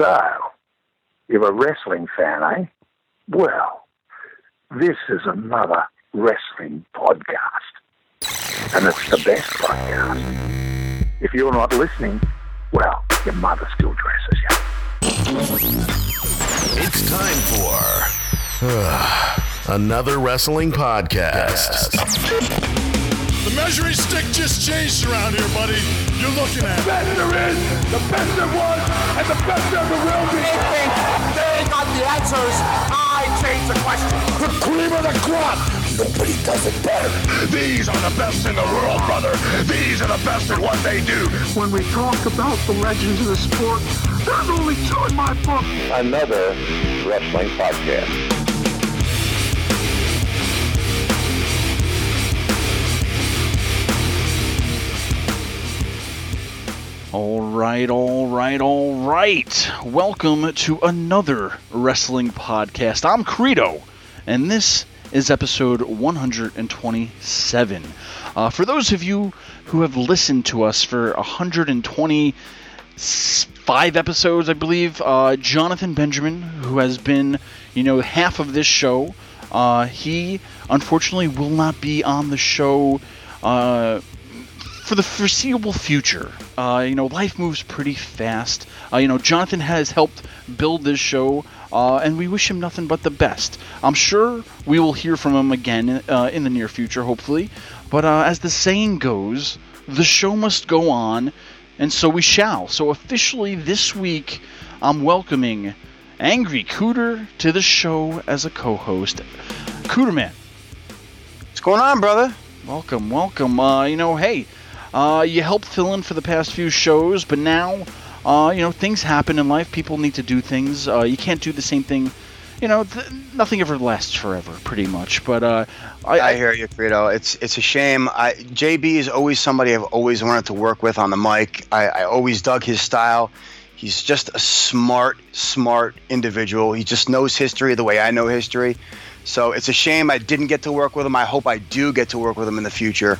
So, you're a wrestling fan, eh? Well, this is another wrestling podcast. And it's the best podcast. If you're not listening, well, your mother still dresses you. It's time for uh, another wrestling podcast. The measuring stick just changed around here, buddy. You're looking at The best there is, the best there was, and the best there ever will be. They think they got the answers. I change the question. The cream of the crop. Nobody does it better. These are the best in the world, brother. These are the best at what they do. When we talk about the legends of the sport, there's only two in my book. Another wrestling podcast. All right, all right, all right. Welcome to another wrestling podcast. I'm Credo, and this is episode 127. Uh, for those of you who have listened to us for 125 episodes, I believe, uh, Jonathan Benjamin, who has been, you know, half of this show, uh, he unfortunately will not be on the show uh, for the foreseeable future. Uh, you know, life moves pretty fast. Uh, you know, Jonathan has helped build this show, uh, and we wish him nothing but the best. I'm sure we will hear from him again uh, in the near future, hopefully. But uh, as the saying goes, the show must go on, and so we shall. So officially this week, I'm welcoming Angry Kuter to the show as a co-host. Kuterman, What's going on, brother? welcome, welcome. Uh, you know, hey. Uh, you helped fill in for the past few shows, but now, uh, you know, things happen in life. People need to do things. Uh, you can't do the same thing. You know, th- nothing ever lasts forever, pretty much. But uh, I, I hear you, Credo. It's it's a shame. I, JB is always somebody I've always wanted to work with on the mic. I, I always dug his style. He's just a smart, smart individual. He just knows history the way I know history. So it's a shame I didn't get to work with him. I hope I do get to work with him in the future.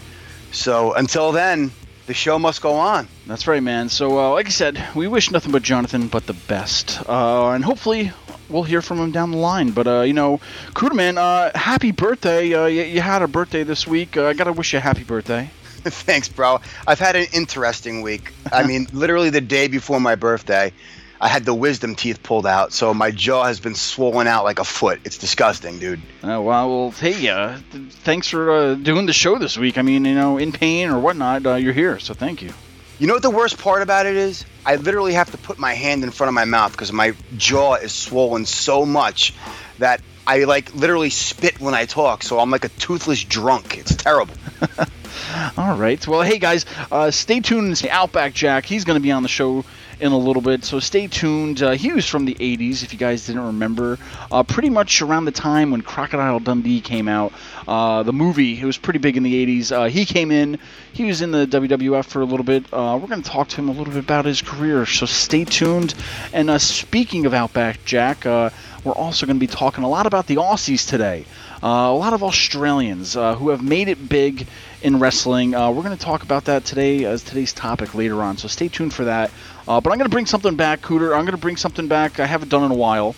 So until then, the show must go on. That's right, man. So, uh, like I said, we wish nothing but Jonathan but the best, uh, and hopefully we'll hear from him down the line. But uh, you know, Kuterman, uh, happy birthday! Uh, you, you had a birthday this week. Uh, I gotta wish you a happy birthday. Thanks, bro. I've had an interesting week. I mean, literally the day before my birthday, I had the wisdom teeth pulled out, so my jaw has been swollen out like a foot. It's disgusting, dude. Uh, well, well, hey, uh, th- thanks for uh, doing the show this week. I mean, you know, in pain or whatnot, uh, you're here, so thank you. You know what the worst part about it is? I literally have to put my hand in front of my mouth because my jaw is swollen so much that I like literally spit when I talk. So I'm like a toothless drunk. It's terrible. All right. Well, hey guys, uh, stay tuned. to Outback Jack. He's going to be on the show in a little bit, so stay tuned. Uh, he was from the 80s, if you guys didn't remember. Uh, pretty much around the time when Crocodile Dundee came out, uh, the movie, it was pretty big in the 80s. Uh, he came in, he was in the WWF for a little bit. Uh, we're going to talk to him a little bit about his career, so stay tuned. And uh, speaking of Outback Jack, we're also going to be talking a lot about the Aussies today. Uh, a lot of Australians uh, who have made it big in wrestling. Uh, we're going to talk about that today as today's topic later on, so stay tuned for that. Uh, but I'm going to bring something back, Kuter. I'm going to bring something back I haven't done in a while.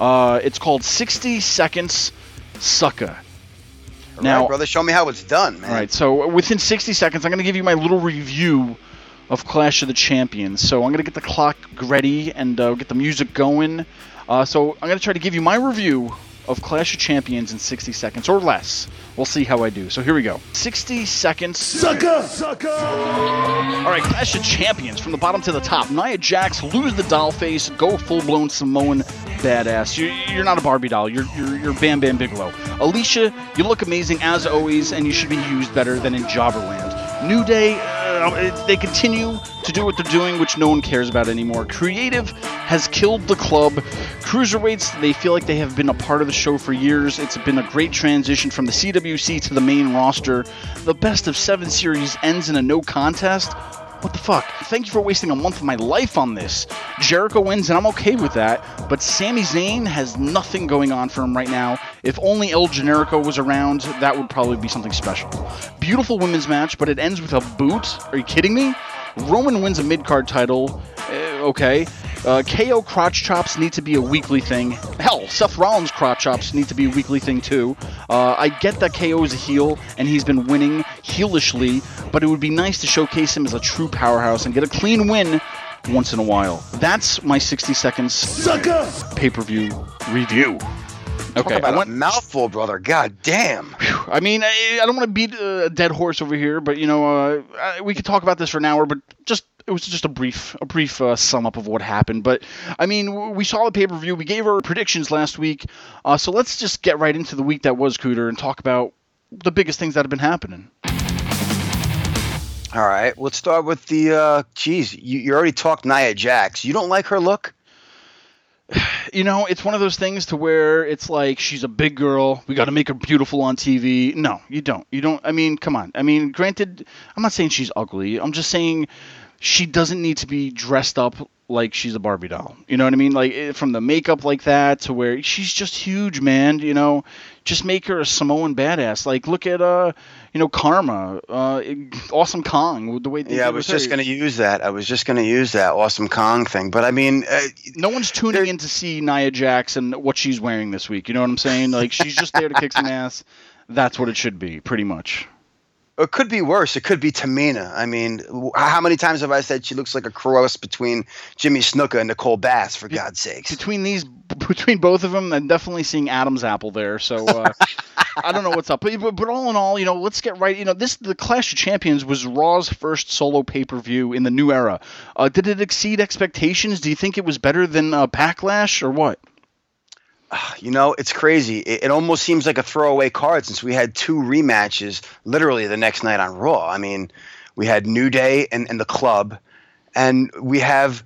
Uh, it's called 60 Seconds Sucker. All Now- right, brother, show me how it's done, man. All right, so within 60 seconds, I'm going to give you my little review of Clash of the Champions. So I'm going to get the clock ready and uh, get the music going. Uh, so I'm going to try to give you my review of Clash of Champions in 60 seconds or less. We'll see how I do. So here we go. 60 seconds. Sucker! Sucker! All right, Clash of Champions from the bottom to the top. Nia Jax lose the doll face, go full blown Samoan badass. You're, you're not a Barbie doll. You're, you're you're Bam Bam Bigelow. Alicia, you look amazing as always, and you should be used better than in Jobberland. New Day, uh, they continue to do what they're doing, which no one cares about anymore. Creative has killed the club. Cruiserweights, they feel like they have been a part of the show for years. It's been a great transition from the CWC to the main roster. The best of seven series ends in a no contest. What the fuck? Thank you for wasting a month of my life on this. Jericho wins, and I'm okay with that. But Sami Zayn has nothing going on for him right now. If only El Generico was around, that would probably be something special. Beautiful women's match, but it ends with a boot. Are you kidding me? Roman wins a mid card title. Eh, okay. Uh, KO crotch chops need to be a weekly thing. Hell, Seth Rollins crotch chops need to be a weekly thing too. Uh, I get that KO is a heel and he's been winning heelishly, but it would be nice to showcase him as a true powerhouse and get a clean win once in a while. That's my 60 seconds pay per view review. Talk Okay, about I a went. mouthful, brother. God damn. I mean, I, I don't want to beat a dead horse over here, but you know, uh, I- we could talk about this for an hour, but just it was just a brief, a brief uh, sum up of what happened. But I mean, we saw the pay per view. We gave our predictions last week, uh, so let's just get right into the week that was Kuter and talk about the biggest things that have been happening. All right, let's start with the. Uh, geez, you, you already talked Nia Jax. You don't like her look? you know, it's one of those things to where it's like she's a big girl. We got to make her beautiful on TV. No, you don't. You don't. I mean, come on. I mean, granted, I'm not saying she's ugly. I'm just saying she doesn't need to be dressed up like she's a Barbie doll. You know what I mean? Like eh, from the makeup like that to where she's just huge, man. You know, just make her a Samoan badass. Like look at uh, you know, Karma, uh, Awesome Kong. The way Yeah, I was just going to use that. I was just going to use that awesome Kong thing. But I mean, uh, no one's tuning in to see Nia Jax and what she's wearing this week. You know what I'm saying? Like she's just there to kick some ass. That's what it should be, pretty much. It could be worse. It could be Tamina. I mean, how many times have I said she looks like a cross between Jimmy Snuka and Nicole Bass? For God's sakes. Between these, between both of them, I'm definitely seeing Adam's apple there. So uh, I don't know what's up, but, but but all in all, you know, let's get right. You know, this the Clash of Champions was Raw's first solo pay per view in the new era. Uh, did it exceed expectations? Do you think it was better than uh, Backlash or what? You know, it's crazy. It, it almost seems like a throwaway card since we had two rematches literally the next night on Raw. I mean, we had New Day and, and the club, and we have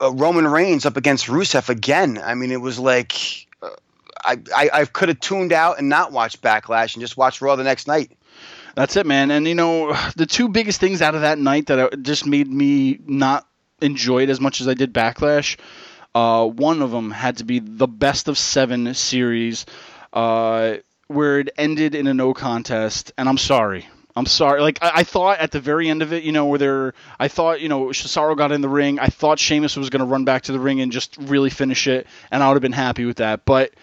uh, Roman Reigns up against Rusev again. I mean, it was like uh, I, I, I could have tuned out and not watched Backlash and just watched Raw the next night. That's it, man. And you know, the two biggest things out of that night that just made me not enjoy it as much as I did Backlash. Uh, one of them had to be the best of seven series, uh, where it ended in a no contest. And I'm sorry. I'm sorry. Like I, I thought at the very end of it, you know, where there, I thought, you know, Cesaro got in the ring. I thought Sheamus was going to run back to the ring and just really finish it, and I would have been happy with that. But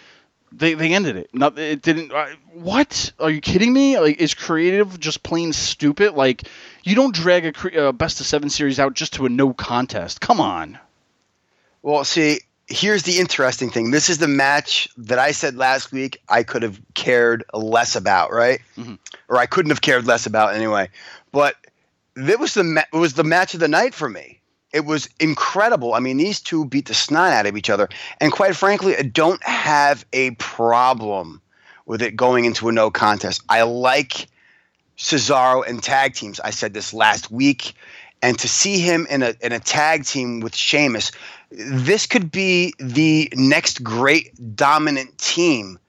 they they ended it. Not it didn't. Uh, what? Are you kidding me? Like is creative just plain stupid? Like you don't drag a cre- uh, best of seven series out just to a no contest. Come on. Well, see, here's the interesting thing. This is the match that I said last week I could have cared less about, right? Mm-hmm. Or I couldn't have cared less about anyway. But it was the ma- it was the match of the night for me. It was incredible. I mean, these two beat the snot out of each other, and quite frankly, I don't have a problem with it going into a no contest. I like Cesaro and tag teams. I said this last week, and to see him in a in a tag team with Sheamus, this could be the next great dominant team.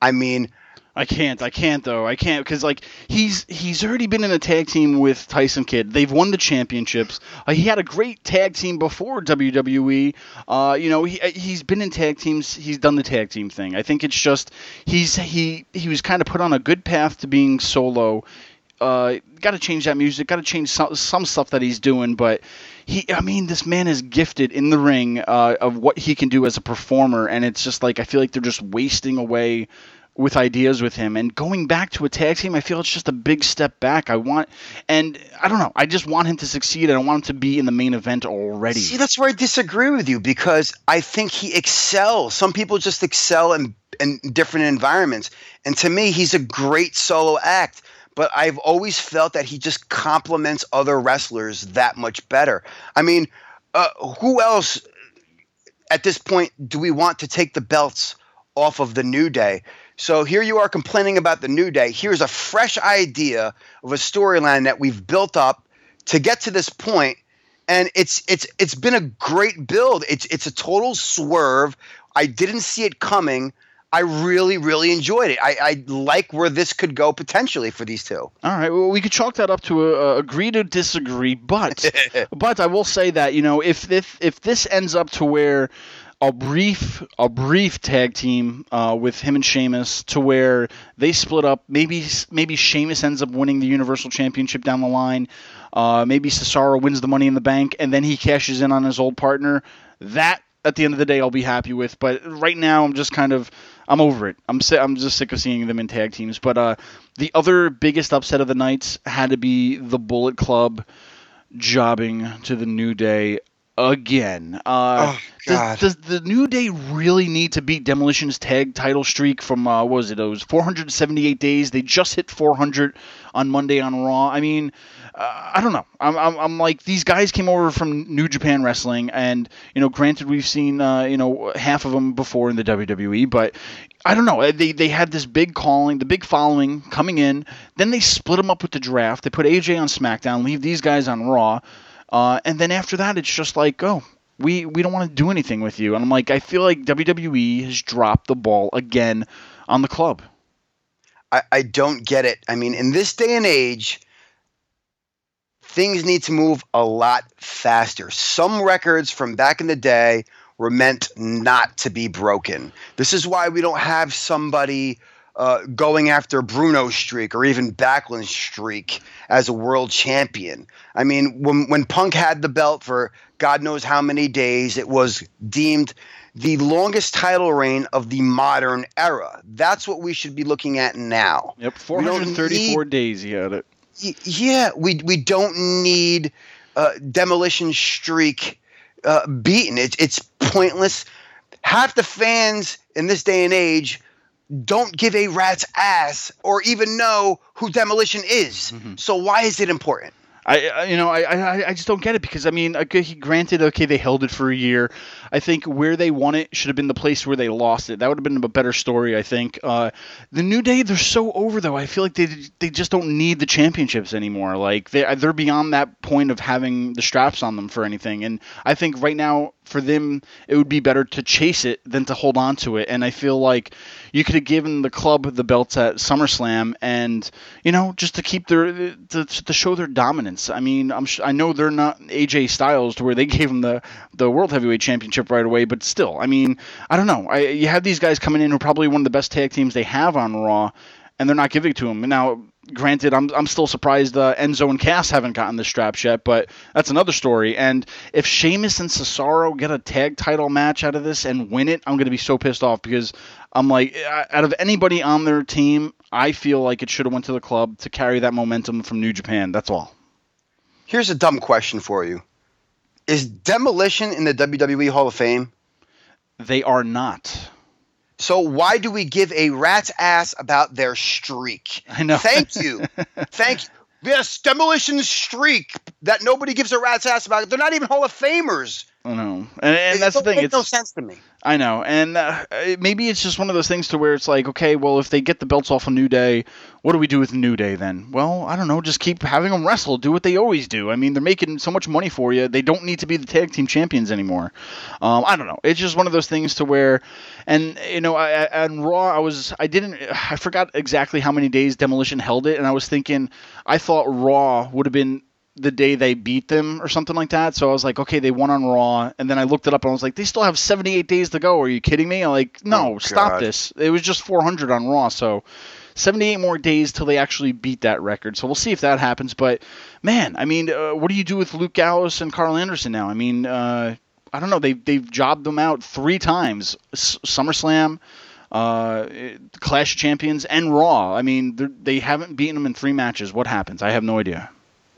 I mean, I can't. I can't though. I can't because like he's he's already been in a tag team with Tyson Kidd. They've won the championships. Uh, he had a great tag team before WWE. Uh, you know he he's been in tag teams. He's done the tag team thing. I think it's just he's he he was kind of put on a good path to being solo. Uh, got to change that music. Got to change some, some stuff that he's doing. But he, I mean, this man is gifted in the ring uh, of what he can do as a performer, and it's just like I feel like they're just wasting away with ideas with him and going back to a tag team i feel it's just a big step back i want and i don't know i just want him to succeed i want him to be in the main event already See, that's where I disagree with you because I think he excels. Some people just excel in, in different environments. And to me, he's a great solo act. But I've always felt that he just complements other wrestlers that much better. I mean, uh, who else at this point do we want to take the belts off of the New Day? So here you are complaining about the New Day. Here's a fresh idea of a storyline that we've built up to get to this point and it's it's it's been a great build. It's it's a total swerve. I didn't see it coming. I really really enjoyed it. I, I like where this could go potentially for these two. all right well we could chalk that up to a, a agree to disagree but but i will say that you know if if if this ends up to where a brief a brief tag team uh, with him and Sheamus to where they split up. Maybe maybe Sheamus ends up winning the Universal Championship down the line. Uh, maybe Cesaro wins the Money in the Bank and then he cashes in on his old partner. That at the end of the day, I'll be happy with. But right now, I'm just kind of I'm over it. I'm si- I'm just sick of seeing them in tag teams. But uh, the other biggest upset of the nights had to be the Bullet Club jobbing to the New Day again. Uh, Oh. Does, does the New Day really need to beat Demolition's tag title streak from uh, what was it? It was 478 days. They just hit 400 on Monday on Raw. I mean, uh, I don't know. I'm, I'm, I'm like these guys came over from New Japan Wrestling, and you know, granted we've seen uh, you know half of them before in the WWE, but I don't know. They they had this big calling, the big following coming in. Then they split them up with the draft. They put AJ on SmackDown, leave these guys on Raw, uh, and then after that, it's just like, oh, we we don't want to do anything with you. And I'm like, I feel like WWE has dropped the ball again on the club. I, I don't get it. I mean, in this day and age, things need to move a lot faster. Some records from back in the day were meant not to be broken. This is why we don't have somebody uh, going after Bruno's streak or even Backlund's streak as a world champion. I mean, when when Punk had the belt for God knows how many days, it was deemed the longest title reign of the modern era. That's what we should be looking at now. Yep, 434 need- days he had it. Yeah, we we don't need uh, demolition streak uh, beaten. It's it's pointless. Half the fans in this day and age don't give a rat's ass or even know who demolition is. Mm-hmm. So why is it important? I, I you know I, I I just don't get it because I mean uh, okay he granted okay they held it for a year I think where they won it should have been the place where they lost it. That would have been a better story I think. Uh, the New Day they're so over though. I feel like they they just don't need the championships anymore. Like they they're beyond that point of having the straps on them for anything. And I think right now for them it would be better to chase it than to hold on to it. And I feel like you could have given the club the belts at SummerSlam and you know just to keep their to, to show their dominance. I mean I'm I know they're not AJ Styles to where they gave him the the world heavyweight championship right away but still I mean I don't know I you have these guys coming in who are probably one of the best tag teams they have on Raw and they're not giving it to him. Now, granted, I'm I'm still surprised uh, Enzo and Cass haven't gotten the straps yet, but that's another story. And if Sheamus and Cesaro get a tag title match out of this and win it, I'm going to be so pissed off because I'm like, uh, out of anybody on their team, I feel like it should have went to the club to carry that momentum from New Japan. That's all. Here's a dumb question for you: Is demolition in the WWE Hall of Fame? They are not. So why do we give a rat's ass about their streak? I know. Thank you. Thank you. Yes, demolition streak that nobody gives a rat's ass about. They're not even Hall of Famers. I know, and, and that's the thing. It makes no sense to me. I know, and uh, maybe it's just one of those things to where it's like, okay, well, if they get the belts off a New Day, what do we do with New Day then? Well, I don't know, just keep having them wrestle, do what they always do. I mean, they're making so much money for you, they don't need to be the tag team champions anymore. Um, I don't know, it's just one of those things to where, and you know, I, I, on Raw, I was, I didn't, I forgot exactly how many days Demolition held it, and I was thinking, I thought Raw would have been the day they beat them or something like that. So I was like, okay, they won on Raw, and then I looked it up and I was like, they still have 78 days to go. Are you kidding me? I'm like, no, Oh, stop this. It was just 400 on Raw, so 78 more days till they actually beat that record. So we'll see if that happens. But man, I mean, uh, what do you do with Luke Gallows and Karl Anderson now? I mean, uh, I don't know. They they've jobbed them out three times: S- SummerSlam. Uh, Clash of Champions and Raw. I mean, they haven't beaten them in three matches. What happens? I have no idea.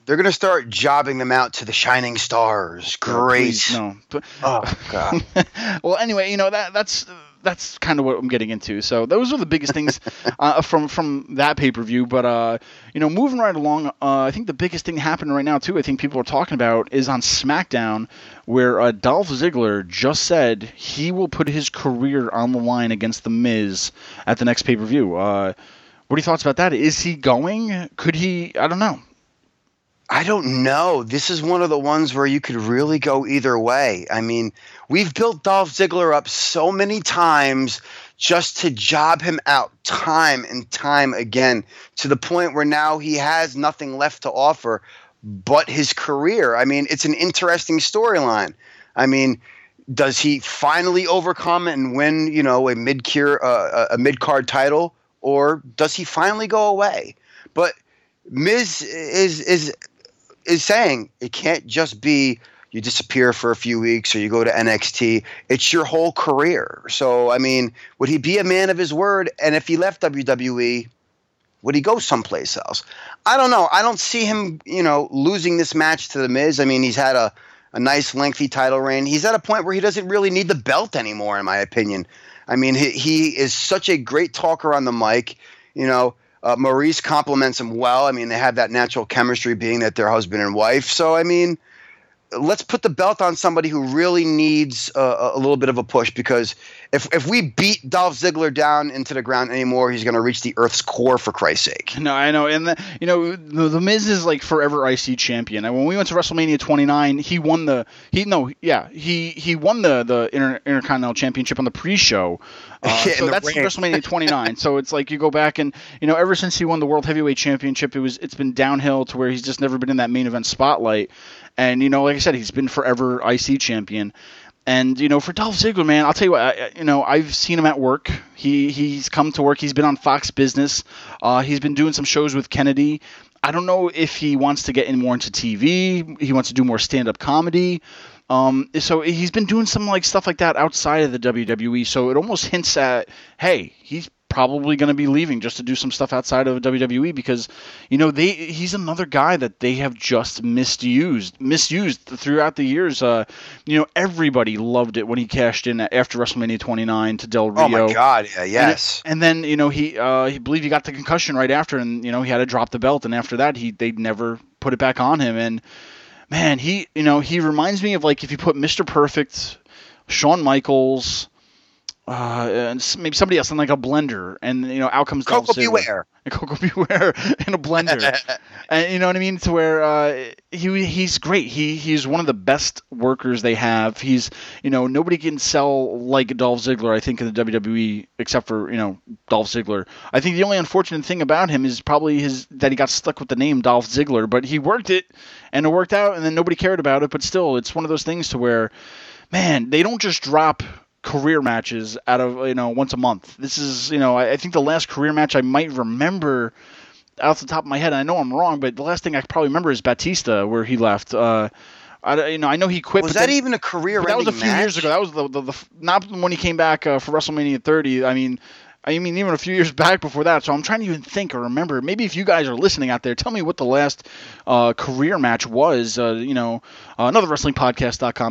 They're gonna start jobbing them out to the shining stars. Great. Please, no. Oh God. well, anyway, you know that that's that's kind of what I'm getting into. So those are the biggest things uh, from from that pay per view. But uh, you know, moving right along, uh, I think the biggest thing happening right now too. I think people are talking about is on SmackDown, where uh, Dolph Ziggler just said he will put his career on the line against the Miz at the next pay per view. Uh, what are your thoughts about that? Is he going? Could he? I don't know. I don't know. This is one of the ones where you could really go either way. I mean, we've built Dolph Ziggler up so many times just to job him out time and time again to the point where now he has nothing left to offer but his career. I mean, it's an interesting storyline. I mean, does he finally overcome and win, you know, a mid uh, a mid card title or does he finally go away? But Miz is is is saying it can't just be you disappear for a few weeks or you go to NXT. It's your whole career. So, I mean, would he be a man of his word? And if he left WWE, would he go someplace else? I don't know. I don't see him, you know, losing this match to The Miz. I mean, he's had a, a nice, lengthy title reign. He's at a point where he doesn't really need the belt anymore, in my opinion. I mean, he, he is such a great talker on the mic. You know, uh, Maryse compliments him well. I mean, they have that natural chemistry being that they're husband and wife. So, I mean, let's put the belt on somebody who really needs a, a, little bit of a push because if if we beat Dolph Ziggler down into the ground anymore, he's going to reach the Earth's core for Christ's sake. No, I know, and the, you know the, the Miz is like forever IC champion. And when we went to WrestleMania 29, he won the he no yeah he he won the the Inter, Intercontinental Championship on the pre-show. Uh, so that's. WrestleMania 29. so it's like you go back and you know ever since he won the World Heavyweight Championship, it was it's been downhill to where he's just never been in that main event spotlight. And you know, like I said, he's been forever IC champion. And you know, for Dolph Ziggler, man, I'll tell you what. I, you know, I've seen him at work. He he's come to work. He's been on Fox Business. Uh, he's been doing some shows with Kennedy. I don't know if he wants to get in more into TV. He wants to do more stand-up comedy. Um, so he's been doing some like stuff like that outside of the WWE. So it almost hints at, hey, he's probably going to be leaving just to do some stuff outside of WWE because you know they he's another guy that they have just misused misused throughout the years. Uh you know everybody loved it when he cashed in after WrestleMania 29 to Del Rio oh my god. Yeah, yes. and, and then you know he uh he believed he got the concussion right after and you know he had to drop the belt and after that he they never put it back on him. And man he you know he reminds me of like if you put Mr. Perfect Shawn Michaels uh, and maybe somebody else in like a blender, and you know, out comes Koko B. Ware. And Koko B. Ware in a blender, and you know what I mean. To where uh, he he's great. He he's one of the best workers they have. He's you know nobody can sell like Dolph Ziggler. I think in the WWE except for you know Dolph Ziggler. I think the only unfortunate thing about him is probably his that he got stuck with the name Dolph Ziggler, but he worked it and it worked out, and then nobody cared about it. But still, it's one of those things to where, man, they don't just drop career matches out of you know once a month. This is you know I, I think the last career match I might remember off the top of my head. I know I'm wrong, but the last thing I probably remember is Batista where he left. Uh, I, you know, I know he quit. Was that then, even a career? That was a few match? years ago. That was the, the, the not when he came back uh, for WrestleMania 30. I mean, I mean, even a few years back before that. So I'm trying to even think or remember. Maybe if you guys are listening out there, tell me what the last uh, career match was. Uh, you know, uh, another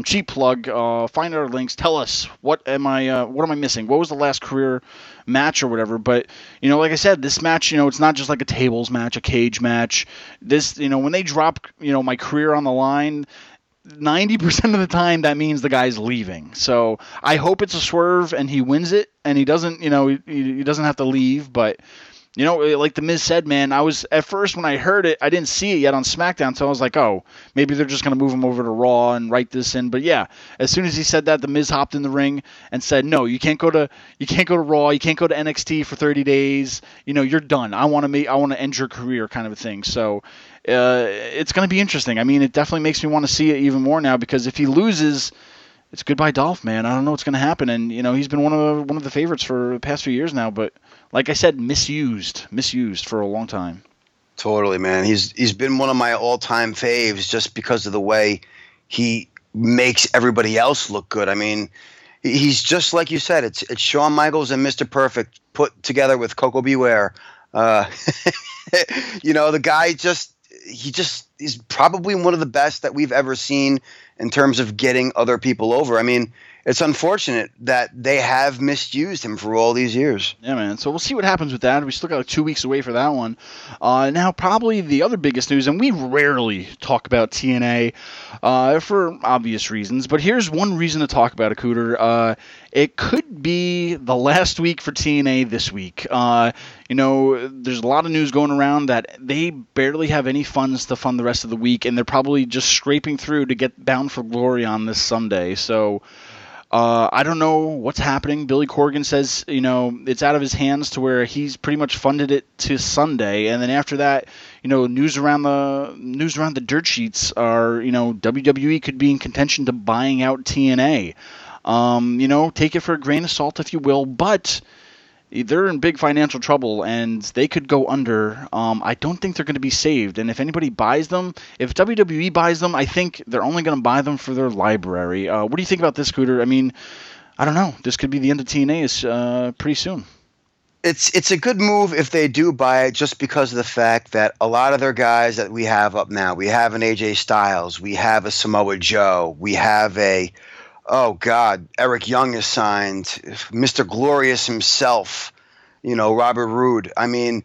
cheap plug. Uh, find our links. Tell us what am I uh, what am I missing? What was the last career match or whatever? But you know, like I said, this match, you know, it's not just like a tables match, a cage match. This, you know, when they drop, you know, my career on the line 90% of the time that means the guy's leaving. So I hope it's a swerve and he wins it and he doesn't, you know, he, he doesn't have to leave. But, you know, like the Miz said, man, I was at first when I heard it, I didn't see it yet on SmackDown. So I was like, oh, maybe they're just going to move him over to Raw and write this in. But yeah, as soon as he said that, the Miz hopped in the ring and said, no, you can't go to, you can't go to Raw. You can't go to NXT for 30 days. You know, you're done. I want to make, I want to end your career kind of a thing. So, uh, it's going to be interesting. I mean, it definitely makes me want to see it even more now because if he loses, it's goodbye Dolph, man. I don't know what's going to happen, and you know he's been one of one of the favorites for the past few years now. But like I said, misused, misused for a long time. Totally, man. He's he's been one of my all time faves just because of the way he makes everybody else look good. I mean, he's just like you said. It's it's Shawn Michaels and Mr. Perfect put together with Koko B. Ware. Uh, you know, the guy just he just he's probably one of the best that we've ever seen in terms of getting other people over. I mean, it's unfortunate that they have misused him for all these years. Yeah, man. So we'll see what happens with that. We still got two weeks away for that one. Uh, now, probably the other biggest news, and we rarely talk about TNA uh, for obvious reasons, but here's one reason to talk about it, Kuter. Uh, it could be the last week for TNA this week. Uh, you know, there's a lot of news going around that they barely have any funds to fund the rest of the week, and they're probably just scraping through to get Bound for Glory on this Sunday. So. Uh, I don't know what's happening. Billy Corgan says, you know, it's out of his hands to where he's pretty much funded it to Sunday, and then after that, you know, news around the news around the dirt sheets are, you know, WWE could be in contention to buying out TNA. Um, you know, take it for a grain of salt if you will, but they're in big financial trouble and they could go under. Um, I don't think they're going to be saved. And if anybody buys them, if WWE buys them, I think they're only going to buy them for their library. Uh, what do you think about this, Scooter? I mean, I don't know. This could be the end of TNA uh, pretty soon. It's it's a good move if they do buy it, just because of the fact that a lot of their guys that we have up now, we have an AJ Styles, we have a Samoa Joe, we have a oh God, Eric Young is signed, Mr. Glorious himself, you know, Robert Roode. I mean,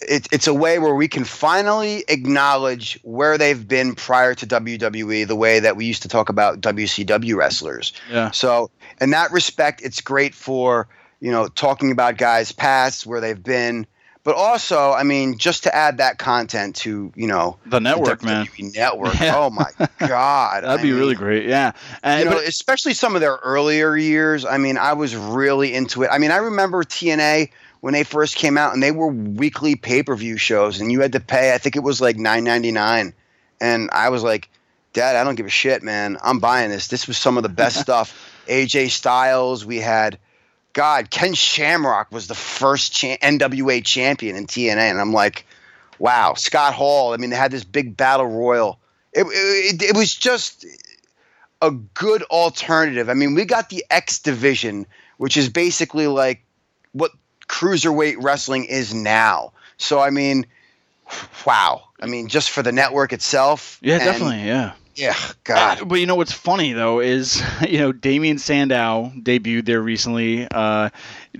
it, it's a way where we can finally acknowledge where they've been prior to WWE, the way that we used to talk about WCW wrestlers. Yeah. So, in that respect, it's great for, you know, talking about guys past, where they've been but also, I mean, just to add that content to you know the network, the man, network. Yeah. Oh my god, that'd I be mean, really great. Yeah, and you know, especially some of their earlier years. I mean, I was really into it. I mean, I remember TNA when they first came out, and they were weekly pay per view shows, and you had to pay. I think it was like nine ninety nine, and I was like, Dad, I don't give a shit, man. I'm buying this. This was some of the best stuff. AJ Styles, we had God, Ken Shamrock was the first cha- NWA champion in TNA, and I'm like, wow, Scott Hall. I mean, they had this big battle royal. It, it, it was just a good alternative. I mean, we got the X division, which is basically like what cruiserweight wrestling is now. So, I mean, wow. I mean, just for the network itself. Yeah, definitely. Yeah. Yeah, God. But you know what's funny though is you know Damien Sandow debuted there recently. Uh,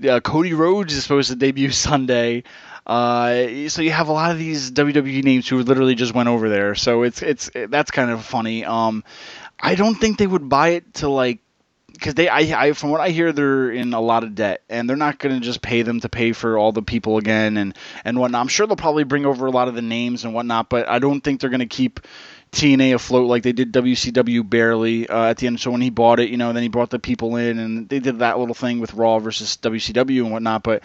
uh, Cody Rhodes is supposed to debut Sunday. Uh, so you have a lot of these WWE names who literally just went over there. So it's it's that's kind of funny. Um, I don't think they would buy it to like because they I, I from what I hear they're in a lot of debt and they're not going to just pay them to pay for all the people again and and whatnot. I'm sure they'll probably bring over a lot of the names and whatnot, but I don't think they're going to keep TNA afloat like they did WCW barely uh, at the end. So when he bought it, you know, then he brought the people in and they did that little thing with Raw versus WCW and whatnot. But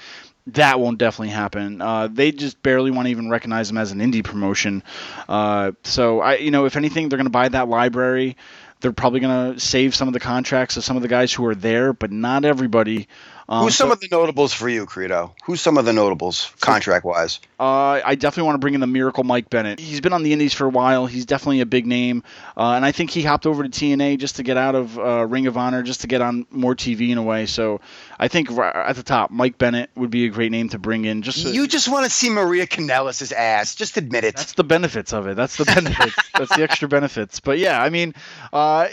that won't definitely happen. Uh, they just barely want to even recognize them as an indie promotion. Uh, so I, you know, if anything, they're going to buy that library. They're probably going to save some of the contracts of some of the guys who are there, but not everybody. Um, Who's some so, of the notables for you, Credo? Who's some of the notables contract wise? Uh, I definitely want to bring in the Miracle Mike Bennett. He's been on the Indies for a while. He's definitely a big name, uh, and I think he hopped over to TNA just to get out of uh, Ring of Honor, just to get on more TV in a way. So I think at the top, Mike Bennett would be a great name to bring in. Just you just want to see Maria Kanellis' ass. Just admit it. That's the benefits of it. That's the benefits. That's the extra benefits. But yeah, I mean, uh,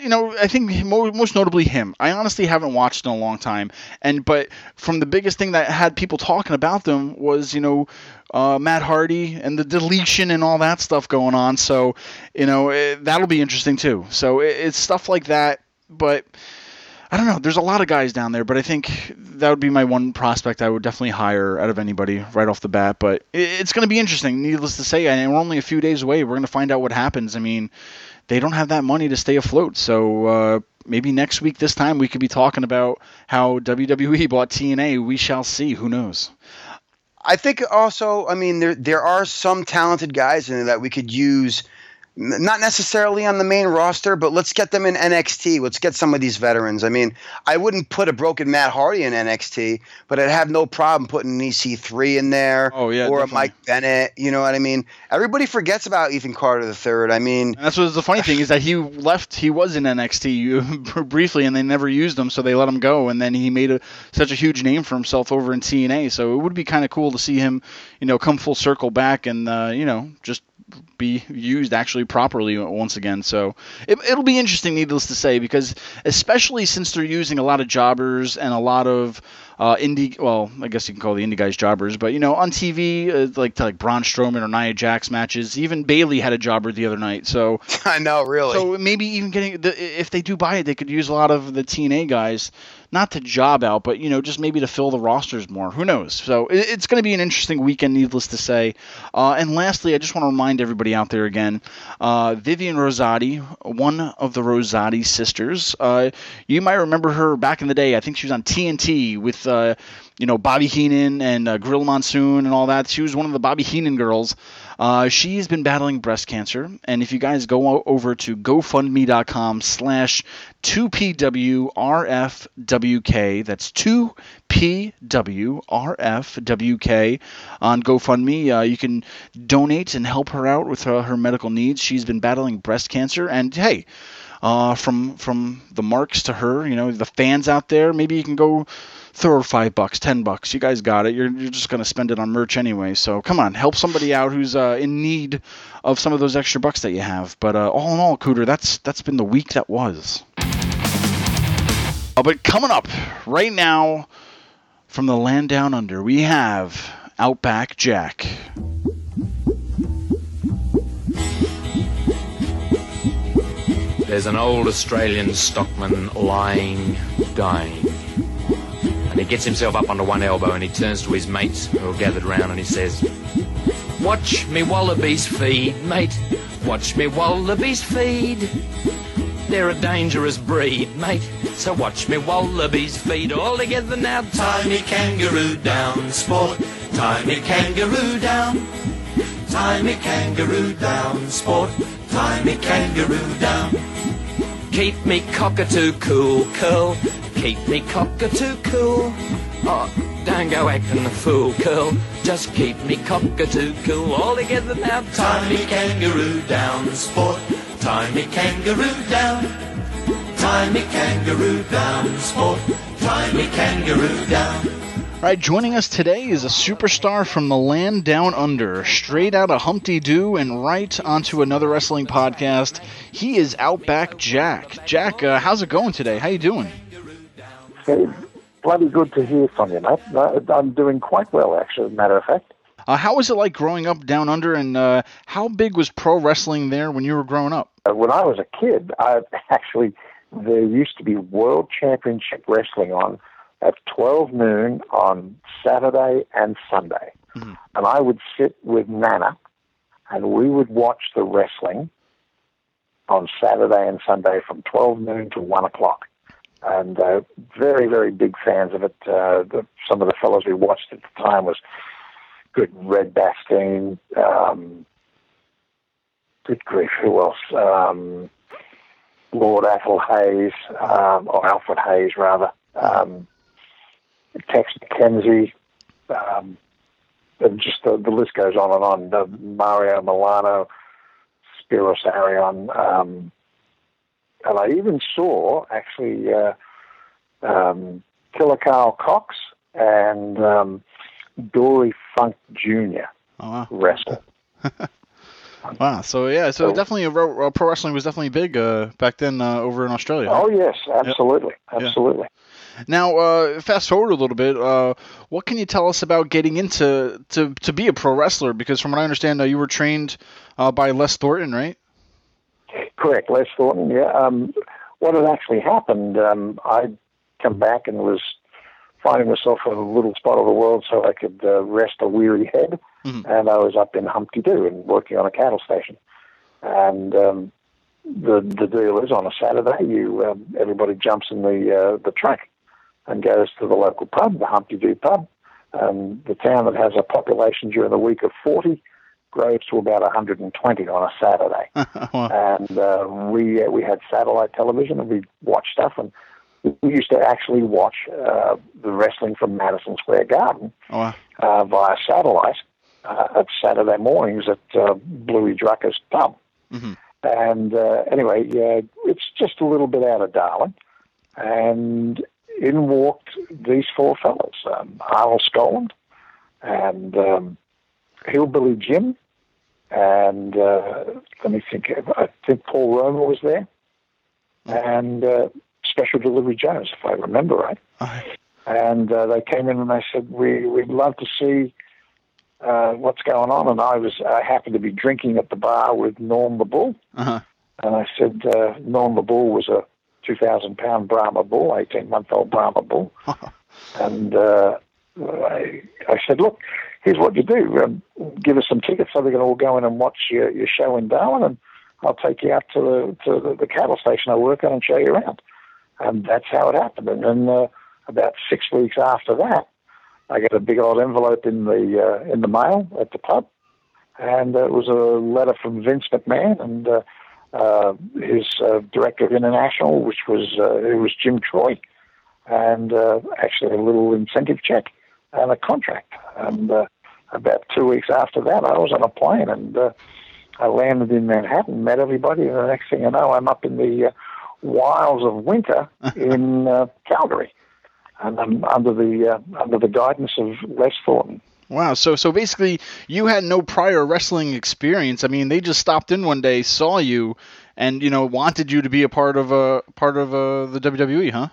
you know, I think most notably him. I honestly haven't watched in a long time, and but from the biggest thing that had people talking about them was you know uh, Matt Hardy and the deletion and all that stuff going on. So you know it, that'll be interesting too. So it, it's stuff like that, but. I don't know. There's a lot of guys down there, but I think that would be my one prospect I would definitely hire out of anybody right off the bat. But it's going to be interesting. Needless to say, and we're only a few days away. We're going to find out what happens. I mean, they don't have that money to stay afloat, so uh, maybe next week this time we could be talking about how WWE bought TNA. We shall see. Who knows? I think also, I mean, there there are some talented guys in there that we could use not necessarily on the main roster, but let's get them in NXT. Let's get some of these veterans. I mean, I wouldn't put a broken Matt Hardy in NXT, but I'd have no problem putting an EC3 in there. Oh yeah, or definitely. a Mike Bennett. You know what I mean? Everybody forgets about Ethan Carter the third. I mean, and that's what's the funny thing is that he left. He was in NXT briefly, and they never used him, so they let him go. And then he made a, such a huge name for himself over in TNA. So it would be kind of cool to see him, you know, come full circle back and uh, you know just be used actually properly once again. So it, will be interesting, needless to say, because especially since they're using a lot of jobbers and a lot of uh, indie. Well, I guess you can call the indie guys jobbers, but you know, on TV, uh, like like Braun Strowman or Nia Jax matches, even Bayley had a jobber the other night. So I know, really. So maybe even getting the, if they do buy it, they could use a lot of the TNA guys not to job out, but you know, just maybe to fill the rosters more. Who knows? So it, it's going to be an interesting weekend, needless to say. Uh, and lastly, I just want to remind everybody out there again: uh, Vivian Rosati, one of the Rosati sisters. Uh, you might remember her back in the day. I think she was on TNT with. Uh, you know Bobby Heenan and uh, Gorilla Monsoon and all that. She was one of the Bobby Heenan girls, Uh, she's been battling breast cancer, and if you guys go over to GoFundMe.com slash 2PWRFWK, that's 2PWRFWK on GoFundMe, uh, you can donate and help her out with her, her medical needs. She's been battling breast cancer, and hey, uh, from from the marks to her, you know, the fans out there, maybe you can go throw her five bucks, ten bucks. You guys got it. You're, you're just gonna spend it on merch anyway. So come on, help somebody out who's uh, in need of some of those extra bucks that you have. But uh, all in all, Kuter, that's that's been the week that was. Uh, but coming up right now from the land down under, we have Outback Jack. There's an old Australian stockman lying, dying. And he gets himself up onto one elbow and he turns to his mates who are gathered round and he says, Watch me wallabies feed, mate. Watch me wallabies feed. They're a dangerous breed, mate. So watch me wallabies feed all together now. Tie me kangaroo down, sport. Tie me kangaroo down. Tie me kangaroo down, sport. Tie me kangaroo down. Keep me cockatoo cool, curl. Keep me cockatoo cool. Oh, don't go acting a fool, curl. Just keep me cockatoo cool. All together now. Tie me kangaroo down, sport. Tie me kangaroo down. Tie me kangaroo down, sport. Tie me kangaroo down. All right, joining us today is a superstar from the land down under, straight out of Humpty Doo and right onto another wrestling podcast. He is Outback Jack. Jack, uh, how's it going today? How you doing? Hey, bloody good to hear from you, mate. I'm doing quite well, actually, as a matter of fact. Uh, how was it like growing up down under, and uh, how big was pro wrestling there when you were growing up? Uh, when I was a kid, I actually there used to be World Championship Wrestling on at 12 noon on Saturday and Sunday. Mm-hmm. And I would sit with Nana and we would watch the wrestling on Saturday and Sunday from 12 noon to 1 o'clock. And uh, very, very big fans of it. Uh, the, some of the fellows we watched at the time was good Red Bastien, um, good grief, who else? Um, Lord Athol Hayes, um, or Alfred Hayes rather. Um, Tex McKenzie, um, and just the, the list goes on and on. The Mario Milano, Spiros Arion, um, and I even saw actually uh, um, Killer Karl Kox and um, Dory Funk Jr. Oh, wow. wrestle. Wow. So yeah, so So- definitely uh, uh, pro wrestling was definitely big uh, back then uh, over in Australia. Oh yes, absolutely, absolutely. Now, uh, fast forward a little bit. Uh, what can you tell us about getting into to, to be a pro wrestler? Because from what I understand, uh, you were trained uh, by Les Thornton, right? Correct, Les Thornton. Yeah. Um, what had actually happened? Um, I'd come back and was finding myself in a little spot of the world so I could uh, rest a weary head, Mhm. and I was up in Humpty Doo and working on a cattle station. And um, the the deal is on a Saturday, you um, everybody jumps in the uh, the truck and goes to the local pub, the Humpty Doo pub. Um, the town that has a population during the week of 40 grows to about 120 on a Saturday and uh, we uh, we had satellite television and we watched stuff and we used to actually watch uh, the wrestling from Madison Square Garden Oh, wow. uh, via satellite uh, at Saturday mornings at uh, Bluey Drucker's pub. Mhm. And uh, anyway, yeah, it's just a little bit out of Darwin, and in walked these four fellas: um, Arnold Skaaland and um, Hillbilly Jim, and uh, let me think. I think Paul Roma was there, and uh, Special Delivery Jones, if I remember right. And uh, they came in and they said, "We we'd love to see uh, what's going on." And I was I happened to be drinking at the bar with Norm the Bull, uh-huh. and I said, uh, "Norm the Bull was a 2,000 pound Brahma bull, 18 month old Brahma bull," and uh, I, I said, "Look, here's what you do: um, give us some tickets so we can all go in and watch your, your show in Darwin, and I'll take you out to the to the, the cattle station I work on and show you around." And that's how it happened. And then uh, about six weeks after that, I get a big old envelope in the uh, in the mail at the pub, and uh, it was a letter from Vince McMahon and uh, uh, his uh, director of international, which was uh, it was Jim Troy, and uh, actually a little incentive check and a contract. And uh, about two weeks after that, I was on a plane and uh, I landed in Manhattan, met everybody, and the next thing you know, I'm up in the uh, wilds of winter in uh, Calgary, and I'm under the uh, under the guidance of Les Thornton. Wow. So so basically, you had no prior wrestling experience. I mean, they just stopped in one day, saw you, and you know wanted you to be a part of a part of uh, the WWE, huh?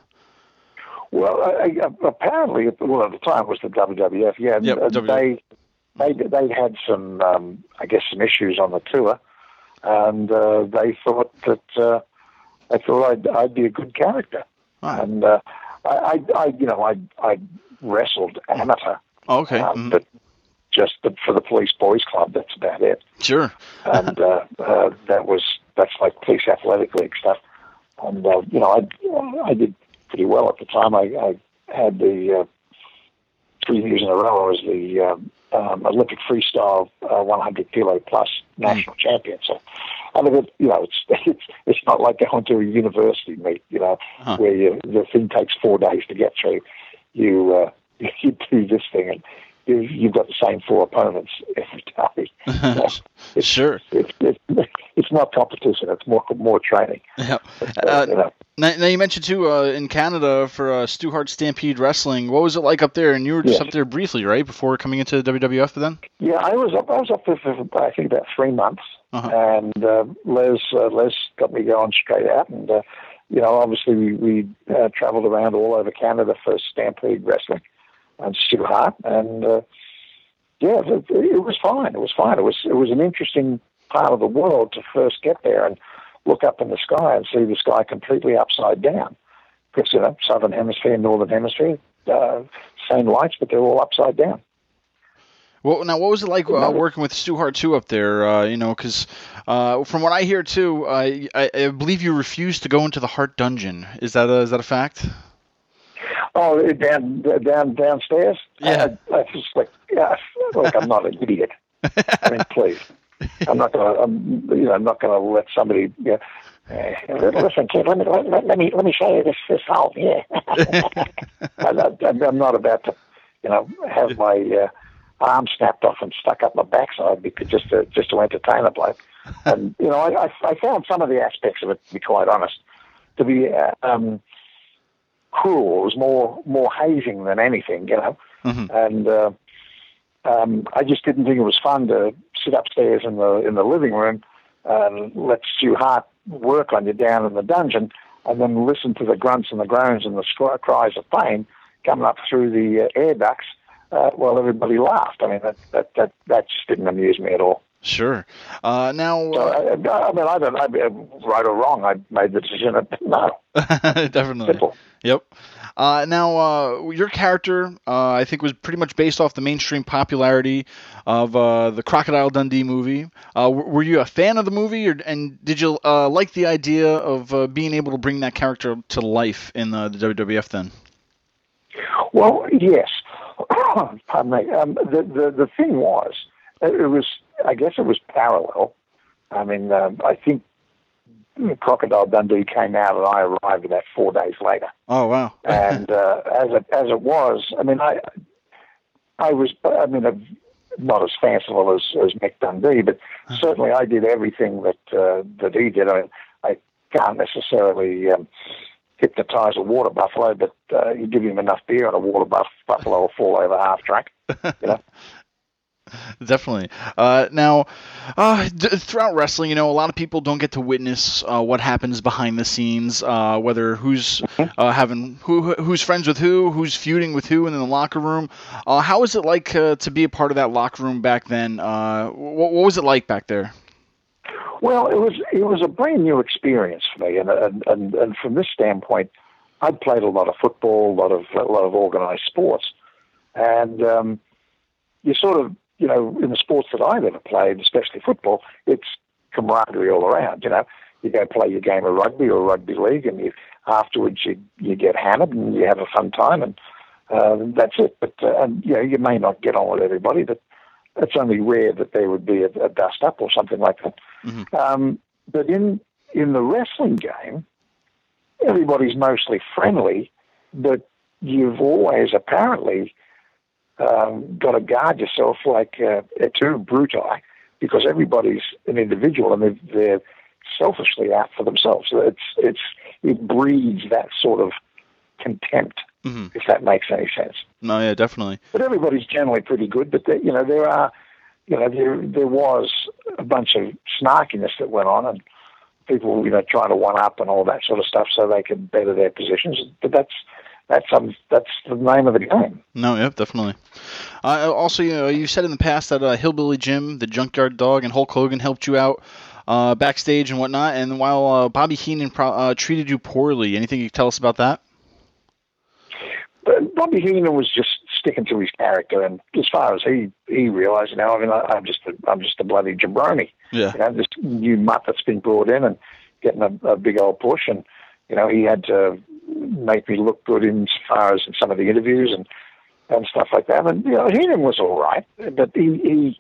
Well, I, I, apparently, well, at the time it was the WWF. Yeah, Yep, uh, WWF. they they they had some, um, I guess, some issues on the tour, and uh, they thought that uh, they thought I'd I'd be a good character, Wow. and uh, I, I, I, you know, I I wrestled amateur, Oh, okay. um, mhm. but just the, for the Police Boys Club. That's about it. Sure. and uh, uh, that was that's like police athletic league stuff. And uh, you know, I I did pretty well at the time. I, I had the uh, three years in a row. I was the um, um, Olympic freestyle uh, 100 kilo plus national champion. So. I mean, it, you know, it's, it's it's not like going to a university meet, you know, Huh. where you, the thing takes four days to get through. You uh, you do this thing, and you, you've got the same four opponents every day. So it's, Sure. it's, it's, it's not competition. It's more more training. Yeah. Uh, Uh, you know. now, now you mentioned too uh, in Canada for uh, Stu Hart Stampede Wrestling. What was it like up there? And you were just Yeah. up there briefly, right, before coming into the WWF then? Yeah, I was up. I was up there for I think about three months, Uh-huh. and uh, Les uh, Les got me going straight out. And uh, you know, obviously we we uh, travelled around all over Canada for Stampede Wrestling and Stu Hart, and uh, yeah, it, it was fine. It was fine. It was it was an interesting part of the world to first get there and look up in the sky and see the sky completely upside down. Because you know, southern hemisphere, northern hemisphere, uh, same lights, but they're all upside down. Well, now what was it like uh, working with Stu Hart too up there? Uh, you know, because uh, from what I hear too, I, I believe you refused to go into the Hart Dungeon. Is that a, is that a fact? Oh, down down downstairs. Yeah. I, I just like yeah, like I'm not an idiot. I mean, please. I'm not gonna. I'm you know I'm not gonna let somebody. You know, uh, listen, kid. Let me let, let, me let me show you this this hole here. I'm, not, I'm not about to, you know, have my uh, arm snapped off and stuck up my backside because just to just to entertain a bloke. And you know, I, I I found some of the aspects of it, to be quite honest, to be uh, um, cruel. It was more more hazing than anything, you know. Mhm. And uh, um, I just didn't think it was fun to sit upstairs in the in the living room and let Stu Hart work on you down in the dungeon, and then listen to the grunts and the groans and the scr- cries of pain coming up through the uh, air ducts uh, while everybody laughed. I mean, that, that that that just didn't amuse me at all. Sure. Uh, now, uh, I, I mean, I don't, I, right or wrong, I made the decision. No, definitely. simple. Yep. Uh, now, uh, your character, uh, I think, was pretty much based off the mainstream popularity of uh, the Crocodile Dundee movie. Uh, w- were you a fan of the movie, or, and did you uh, like the idea of uh, being able to bring that character to life in the, the WWF then? Well, yes. Pardon me. Um, the, the the thing was, it was. I guess it was parallel. I mean, um, I think Crocodile Dundee came out, and I arrived about four days later. Oh, wow. And uh, as it as it was, I mean, I I was. I mean, I'm not as fanciful as as Mick Dundee, but certainly I did everything that uh, that he did. I mean, I can't necessarily. Um, hypnotize a water buffalo, but uh, you give him enough beer and a water buff, buffalo will fall over half drunk. You know? Definitely. Uh, now, uh, d- throughout wrestling, you know, a lot of people don't get to witness uh, what happens behind the scenes. Uh, whether who's uh, having who who's friends with who, who's feuding with who in the locker room. Uh, how was it like uh, to be a part of that locker room back then? Uh, what, what was it like back there? Well, it was it was a brand new experience for me, and and and, and from this standpoint, I'd played a lot of football, a lot of a lot of organized sports, and um, you sort of you know in the sports that I've ever played, especially football, it's camaraderie all around. You know, you go play your game of rugby or rugby league, and you afterwards you you get hammered and you have a fun time, and uh, that's it. But uh, and you know you may not get on with everybody, but it's only rare that there would be a, a dust up or something like that. Mm-hmm. Um, but in in the wrestling game, everybody's mostly friendly, but you've always apparently um, got to guard yourself like uh, two bruti because everybody's an individual and they're, they're selfishly out for themselves. So it's it's it breeds that sort of contempt, Mhm. if that makes any sense. No, yeah, definitely. But everybody's generally pretty good. But there, you know, there are, you know, there there was a bunch of snarkiness that went on, and people, you know, trying to one up and all that sort of stuff, so they could better their positions. But that's that's um, that's the name of the game. No, yep, definitely. Uh, also, you, know, you said in the past that uh, Hillbilly Jim, the Junkyard Dog, and Hulk Hogan helped you out uh, backstage and whatnot. And while uh, Bobby Heenan pro- uh, treated you poorly, anything you can tell us about that? But Bobby Heenan was just sticking to his character, and as far as he he realised, you know, I mean, I, I'm just a, I'm just a bloody jabroni. Yeah. you know, this new mutt that's been brought in and getting a, a big old push. And, you know, he had to make me look good in as far as in some of the interviews and, and stuff like that. And, you know, Heenan was all right, but he, he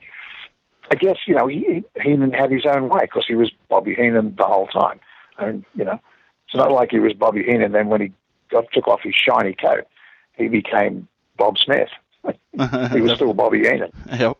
I guess, you know, he, Heenan had his own way because he was Bobby Heenan the whole time. I mean, you know, it's not like he was Bobby Heenan. Then when he got, took off his shiny coat, he became Bob Smith. he was still Bobby Heenan. Yep.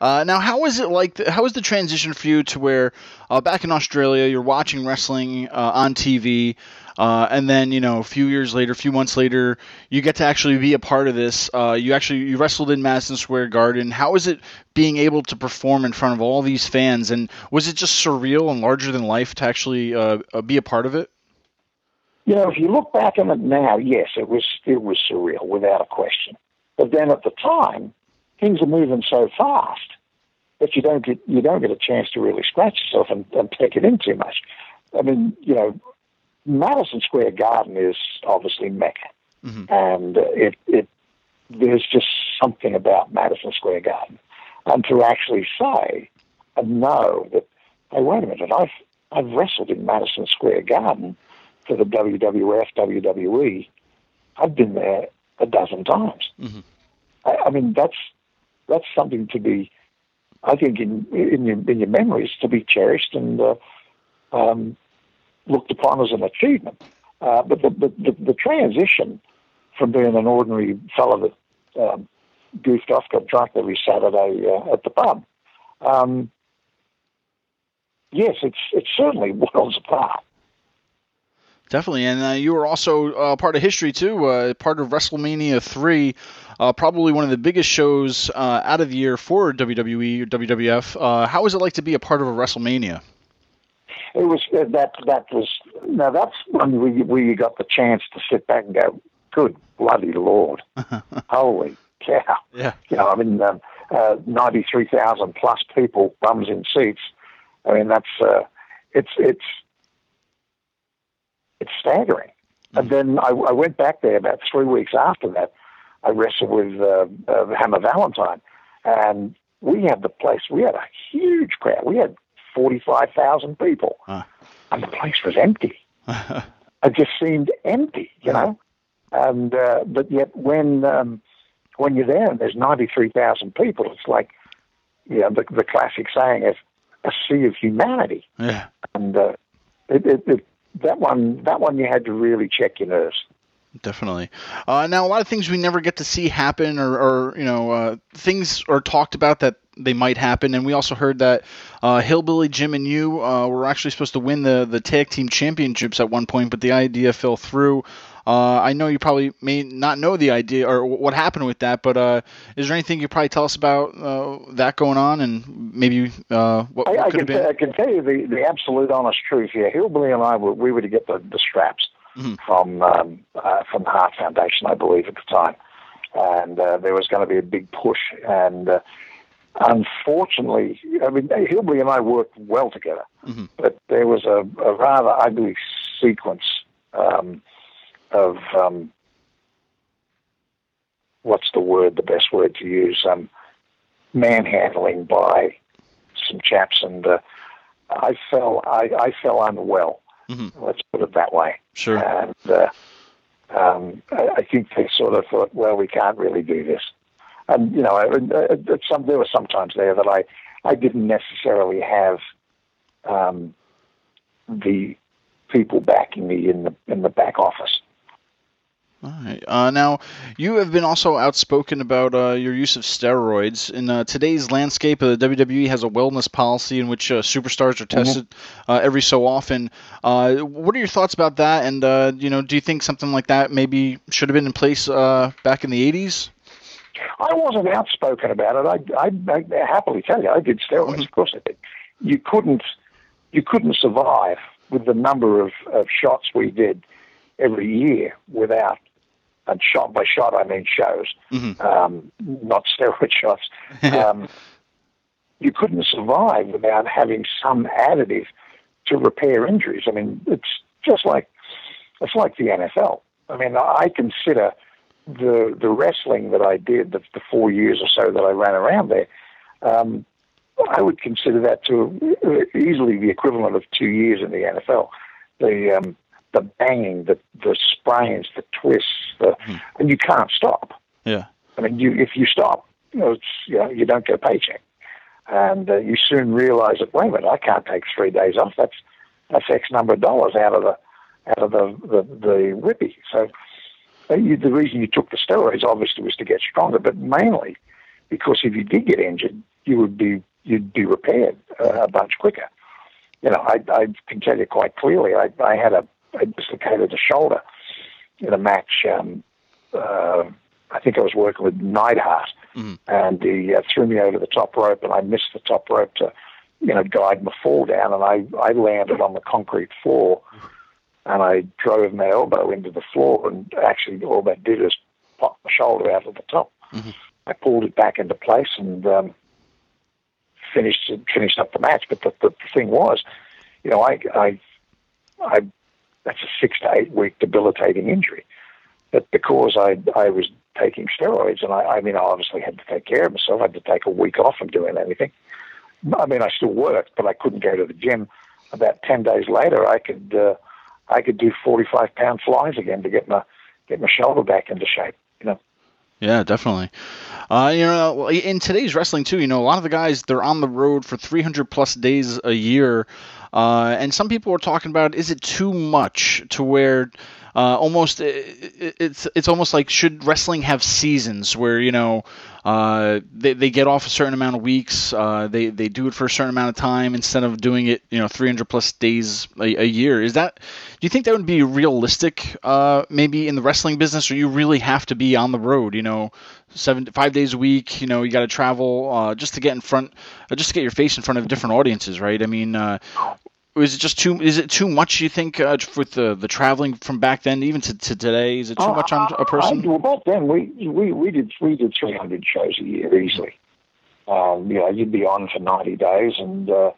Uh, now, how was it like? How was the transition for you to where uh, back in Australia you're watching wrestling uh, on TV, uh, and then you know a few years later, a few months later, you get to actually be a part of this. Uh, you actually you wrestled in Madison Square Garden. How was it being able to perform in front of all these fans? And was it just surreal and larger than life to actually uh, uh, be a part of it? You know, if you look back on it now, yes, it was it was surreal without a question. But then at the time, things are moving so fast that you don't get you don't get a chance to really scratch yourself and, and take it in too much. I mean, you know, Madison Square Garden is obviously Mecca, and uh, it it there's just something about Madison Square Garden, and to actually say and know that, hey, wait a minute, I've I've wrestled in Madison Square Garden for the WWF, WWE. I've been there a dozen times. I, I mean, that's that's something to be, I think, in in your in your memories to be cherished and uh, um, looked upon as an achievement. Uh, but the, the the transition from being an ordinary fellow that um, goofed off, got drunk every Saturday uh, at the pub. Um, yes, it's it's certainly worlds apart. Definitely, and uh, you were also uh, part of history too, uh, part of WrestleMania three, uh, probably one of the biggest shows uh, out of the year for WWE or WWF. Uh, how was it like to be a part of a WrestleMania? It was uh, that that was now that's when we we got the chance to sit back and go, good bloody lord, holy cow! Yeah. You know, I mean, um, uh, ninety three thousand plus people, bums in seats. I mean, that's uh, it's it's it's staggering. And then I, I went back there about three weeks after that. I wrestled with uh, uh, Hammer Valentine, and we had the place. We had a huge crowd. We had forty five thousand people, Huh. and the place was empty. it just seemed empty, you know. And uh, but yet when um, when you're there and there's ninety three thousand people, it's like you know the, the classic saying is a sea of humanity Yeah. and uh, it, it, it, that one that one you had to really check your nerves. Definitely. Uh, now, a lot of things we never get to see happen, or, or you know, uh, things are talked about that they might happen. And we also heard that uh, Hillbilly Jim and you uh, were actually supposed to win the the tag team championships at one point, but the idea fell through. Uh, I know you probably may not know the idea or what happened with that, but uh, is there anything you could probably tell us about uh, that going on and maybe uh, what, I, what I could can have been? I can tell you the, the absolute honest truth here. Hillbilly and I were we were to get the, the straps from um, uh, from the Hart Foundation, I believe, at the time, and uh, there was going to be a big push. And uh, unfortunately, I mean, Hillbilly and I worked well together, but there was a, a rather ugly sequence um, of um, what's the word, the best word to use, um, manhandling by some chaps, and uh, I fell, I, I fell unwell. Let's put it that way. Sure. And uh, um, I, I think they sort of thought, well, we can't really do this. And you know, uh, some there were some times there that I I didn't necessarily have um, the people backing me in the in the back office. All right. Uh, now, you have been also outspoken about uh, your use of steroids. In uh, today's landscape, uh, the WWE has a wellness policy in which uh, superstars are mm-hmm. tested mm-hmm. every so often. Uh, what are your thoughts about that? And you know, do you think something like that maybe should have been in place back in the '80s? I wasn't outspoken about it. I, I, I happily tell you, I did steroids. Mm-hmm. Of course, I did. You couldn't, you couldn't survive with the number of, of shots we did every year without and shot by shot I mean shows, mm-hmm. um, not steroid shots. Um, you couldn't survive without having some additive to repair injuries. I mean, it's just like it's like the NFL. I mean, I consider the the wrestling that I did, the, the four years or so that I ran around there. Um, I would consider that to easily the equivalent of two years in the NFL. The um, the banging, the the sprains, the twists, the, mm-hmm. and you can't stop. Yeah. I mean, you if you stop, you know, you know, you don't get a paycheck, and uh, you soon realize that wait a minute, I can't take three days off. That's that's X number of dollars out of the out of the the, the whippy. So uh, the reason you took the steroids obviously was to get stronger, but mainly because if you did get injured, you would be you'd be repaired uh, a bunch quicker. You know, I, I can tell you quite clearly, I, I had a I dislocated a shoulder in a match. Um, uh, I think I was working with Neidhart, mm-hmm. and he uh, threw me over the top rope, and I missed the top rope to, you know, guide my fall down, and I, I landed on the concrete floor, and I drove my elbow into the floor, and actually all that did is pop my shoulder out of the top. Mm-hmm. I pulled it back into place and um, finished finished up the match. But the, the thing was, you know, I I I that's a six to eight week debilitating injury. But because I I was taking steroids, and I, I mean, I obviously had to take care of myself. I had to take a week off from doing anything. I mean, I still worked, but I couldn't go to the gym. About ten days later, I could uh, I could do forty five pound flies again to get my get my shoulder back into shape. You know. Yeah, definitely. Uh, you know, in today's wrestling too, you know, a lot of the guys they're on the road for 300 plus days a year. Uh, and some people were talking about is it too much to where uh, almost it's it's almost like should wrestling have seasons where you know uh, they, they get off a certain amount of weeks uh, they they do it for a certain amount of time instead of doing it you know 300 plus days a, a year? Is that do you think that would be realistic uh, maybe in the wrestling business or you really have to be on the road you know seven five days a week you know you got to travel uh, just to get in front uh, just to get your face in front of different audiences right? I mean is it just too is it too much you think uh, with the the traveling from back then even to, to today is it too oh, much on a person? I, well back then we we we did we did 300 shows a year easily. Um, you know you'd be on for 90 days and uh,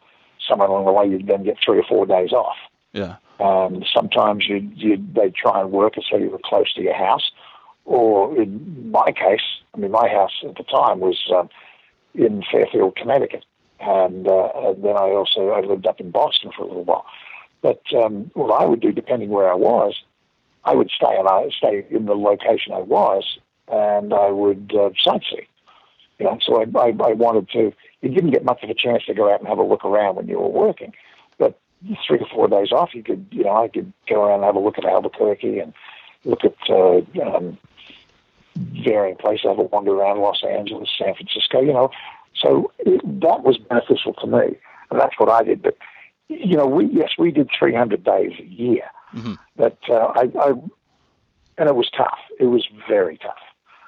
somewhere along the way you'd then get three or four days off. Yeah. Um, sometimes you you they'd try and work it so you were close to your house. Or in my case, I mean, my house at the time was um, in Fairfield, Connecticut, and, uh, and then I also I lived up in Boston for a little while. But um, what I would do, depending where I was, I would stay and I stay in the location I was, and I would uh, sightsee. You know, so I, I, I wanted to. You didn't get much of a chance to go out and have a look around when you were working, but three or four days off, you could, you know, I could go around and have a look at Albuquerque and look at uh, um, varying places. I've wander around Los Angeles, San Francisco, you know. So it, that was beneficial to me, and that's what I did. But you know, we yes, we did 300 days a year, mm-hmm. but uh, I, I and it was tough. It was very tough,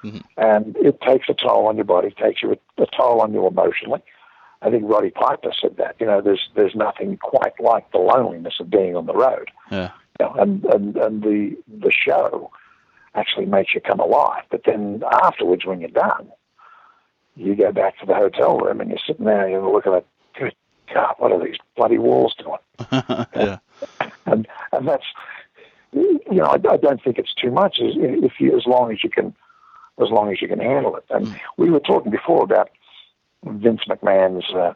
mm-hmm. and it takes a toll on your body. It takes you a, a toll on you emotionally. I think Roddy Piper said that. You know, there's there's nothing quite like the loneliness of being on the road. Yeah. You know, and, and and the the show actually makes you come alive. But then afterwards, when you're done, you go back to the hotel room and you're sitting there and you're looking at, good God, what are these bloody walls doing? yeah. and and that's you know I, I don't think it's too much if you as long as you can as long as you can handle it. And mm. we were talking before about Vince McMahon's uh,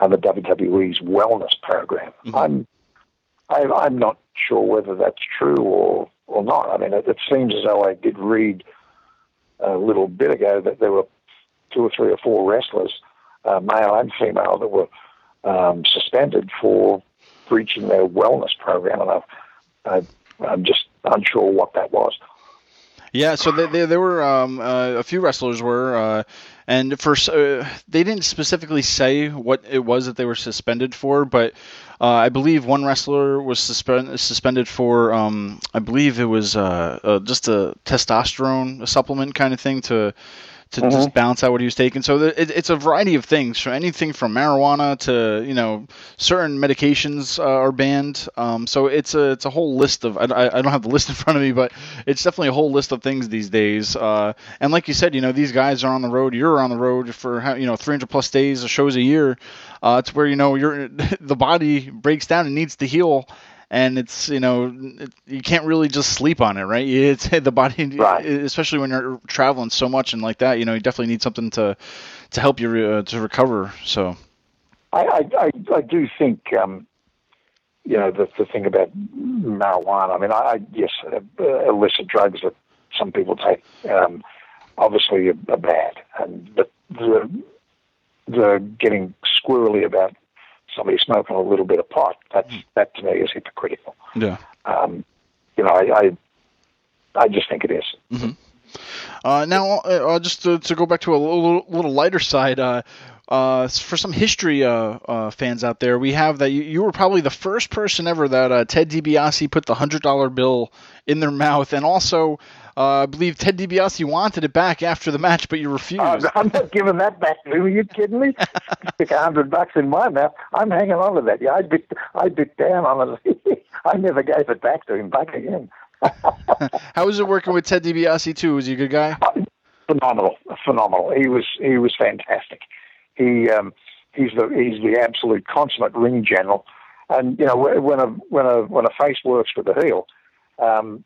and the WWE's wellness program. Mm-hmm. I'm I, am i am not sure whether that's true or or not. I mean, it, it seems as though I did read a little bit ago that there were two or three or four wrestlers, uh, male and female, that were um, suspended for breaching their wellness program, and I've, I, I'm just unsure what that was. Yeah, so there were um, uh, a few wrestlers were, uh, and for uh, they didn't specifically say what it was that they were suspended for, but uh, I believe one wrestler was suspend, suspended for, um, I believe it was uh, uh, just a testosterone supplement kind of thing to to mm-hmm. just balance out what he was taking. So it, it's a variety of things, from anything from marijuana to you know certain medications uh, are banned. Um, so it's a it's a whole list of I, I, don't have the list in front of me, but it's definitely a whole list of things these days. Uh, and like you said, you know these guys are on the road. You're on the road for you know 300 plus days, or shows a year. Uh, it's where you know you're the body breaks down and needs to heal and it's you know it, you can't really just sleep on it, right? It's the body, right. especially when you're traveling so much and like that. You know, you definitely need something to to help you uh, to recover. So, I I, I do think um, you know the the thing about marijuana. I mean, I, I yes, uh, illicit drugs that some people take um, obviously are, are bad, and but the the getting squirrely about somebody smoking a little bit of pot. That's mm. that to me is hypocritical. Yeah. Um, you know, I, I, I just think it is. Mm-hmm. Uh, now, uh, uh, just to, to, go back to a little, little lighter side, uh, uh, for some history uh, uh, fans out there, we have that you, you, were probably the first person ever that uh, Ted DiBiase put the hundred dollar bill in their mouth, and also uh, I believe Ted DiBiase wanted it back after the match, but you refused. Uh, I'm not giving that back to you. Are you kidding me? Stick a hundred bucks in my mouth. I'm hanging on to that. Yeah, I bit, I bit down on it. I never gave it back to him. Back again. How was it working with Ted DiBiase too? Was he a good guy? Uh, phenomenal, phenomenal. He was he was fantastic. He um, he's the he's the absolute consummate ring general. And you know when a when a when a face works with the heel, um,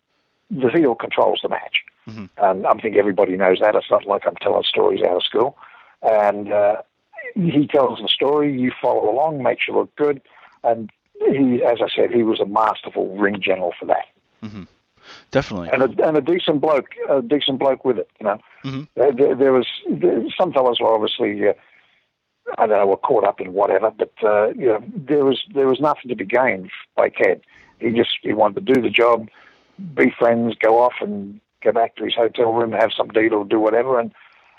the heel controls the match. Mm-hmm. And I think everybody knows that. It's not like I'm telling stories out of school. And uh, he tells the story, you follow along, makes you look good. And he, as I said, he was a masterful ring general for that. Mm-hmm. Definitely. And a, and a decent bloke, a decent bloke with it, you know. Mm-hmm. There, there, was, there, some fellows were obviously, uh, I don't know, were caught up in whatever, but, uh, you know, there was, there was nothing to be gained by Ted. He just, he wanted to do the job be friends, go off and go back to his hotel room, have some deal or do whatever, and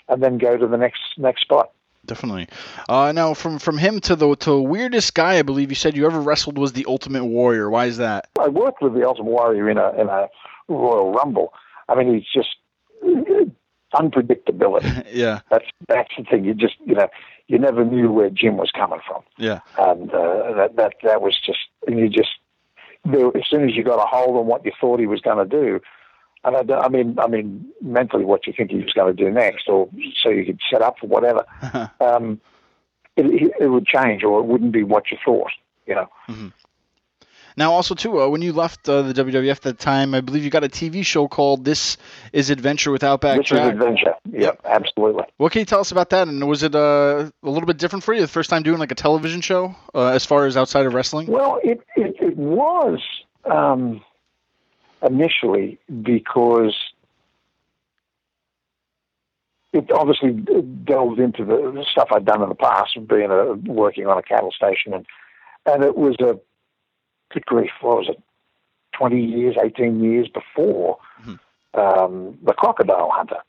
and then go to the next next spot. Definitely. Uh, now, from from him to the to weirdest guy, I believe you said you ever wrestled was the Ultimate Warrior. Why is that? I worked with the Ultimate Warrior in a in a Royal Rumble. I mean, he's just unpredictability. yeah, that's that's the thing. You just you know you never knew where Jim was coming from. Yeah, and uh, that that that was just and you just as soon as you got a hold on what you thought he was going to do, and I, I, mean, I mean, mentally, what you think he was going to do next, or so you could set up for whatever, um, it, it, would change, or it wouldn't be what you thought, you know. Mm-hmm. Now, also too, uh, when you left uh, the WWF at the time, I believe you got a TV show called "This Is Adventure with Outback This Jack." Is Adventure. Yep, absolutely. What can you tell us about that? And was it uh, a little bit different for you the first time doing like a television show, uh, as far as outside of wrestling? Well, it it, it was um, initially because it obviously delved into the stuff I'd done in the past, being a, working on a cattle station, and and it was a good grief, what was it, 20 years, 18 years before mm-hmm. um, The Crocodile Hunter.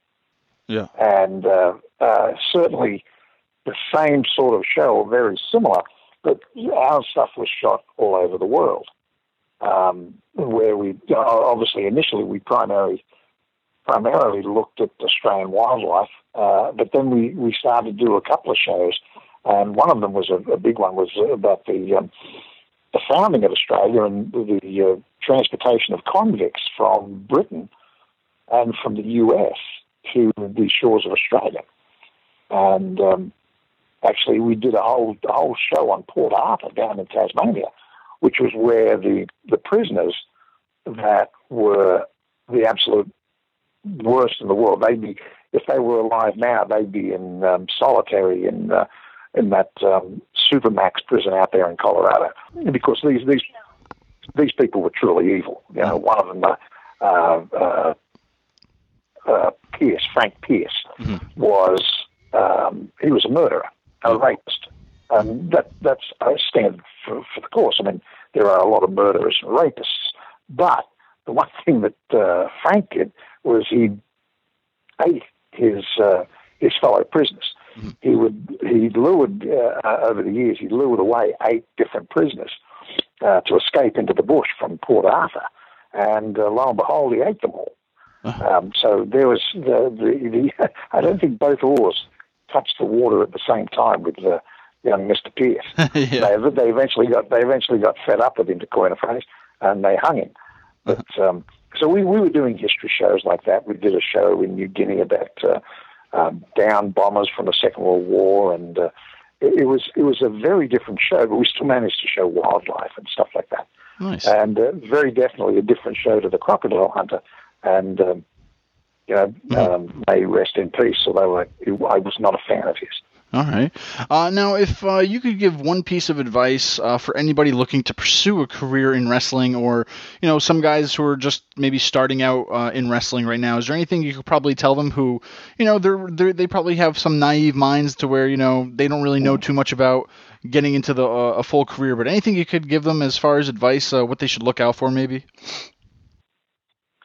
Yeah. And uh, uh, certainly the same sort of show, very similar, but our stuff was shot all over the world. Um, where we, obviously, initially we primarily primarily looked at Australian wildlife, uh, but then we, we started to do a couple of shows, and one of them was a, a big one was about the um, the founding of Australia and the uh, transportation of convicts from Britain and from the US to the shores of Australia. And um, actually, we did a whole a whole show on Port Arthur down in Tasmania, which was where the the prisoners that were the absolute worst in the world. They'd be if they were alive now, they'd be in um, solitary in uh, in that um, supermax prison out there in Colorado because these these these people were truly evil. You know, one of them, uh, uh, uh, uh Pierce, Frank Pierce, mm-hmm. was um, he was a murderer, a rapist. And that, that's a standard for, for the course. I mean, there are a lot of murderers and rapists. But the one thing that uh, Frank did was he ate his uh, his fellow prisoners. He would he lured uh, over the years he lured away eight different prisoners uh, to escape into the bush from Port Arthur, and uh, lo and behold, he ate them all. Uh-huh. Um, so there was the, the, the I don't think both oars touched the water at the same time with the young Mister Pierce. yeah. they, they eventually got they eventually got fed up with him to coin a phrase, and they hung him. Uh-huh. But um, so we, we were doing history shows like that. We did a show in New Guinea about uh, um, down bombers from the Second World War, and uh, it, it, was it was a very different show, but we still managed to show wildlife and stuff like that. Nice. And uh, very definitely a different show to the Crocodile Hunter, and um, you know, mm-hmm. um, may rest in peace. Although I, I was not a fan of his. All right. Uh, now, if uh, you could give one piece of advice uh, for anybody looking to pursue a career in wrestling, or you know, some guys who are just maybe starting out uh, in wrestling right now, is there anything you could probably tell them who, you know, they're, they're they probably have some naive minds to where you know they don't really know too much about getting into the uh, a full career, but anything you could give them as far as advice, uh, what they should look out for, maybe.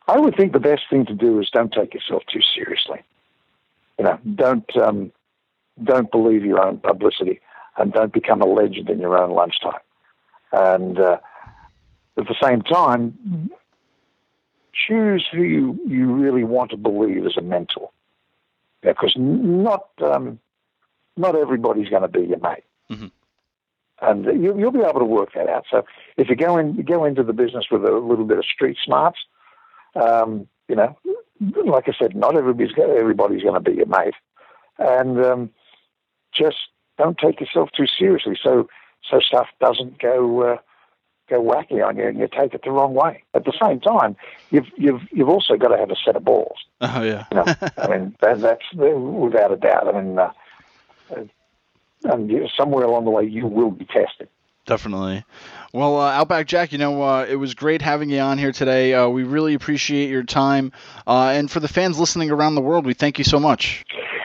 I would think the best thing to do is don't take yourself too seriously. You know, don't. Um, don't believe your own publicity and don't become a legend in your own lunchtime. And uh, at the same time, choose who you, you really want to believe as a mentor. Because yeah, not um, not everybody's going to be your mate, mm-hmm. and you, will be able to work that out. So if you go in, you go into the business with a little bit of street smarts. Um, you know, like I said, not everybody's everybody's going to be your mate, and um, just don't take yourself too seriously. So so stuff doesn't go uh, go wacky on you and you take it the wrong way. At the same time, you've you've you've also got to have a set of balls. Oh yeah. you know, I mean that, that's without a doubt. I mean, uh, uh and somewhere along the way you will be tested. Definitely. Well, uh, Outback Jack, you know, uh, it was great having you on here today. Uh, we really appreciate your time. Uh, and for the fans listening around the world, we thank you so much.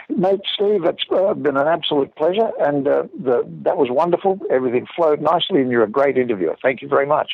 Mate, Steve, it's uh, been an absolute pleasure, and uh, the, that was wonderful. Everything flowed nicely, and you're a great interviewer. Thank you very much.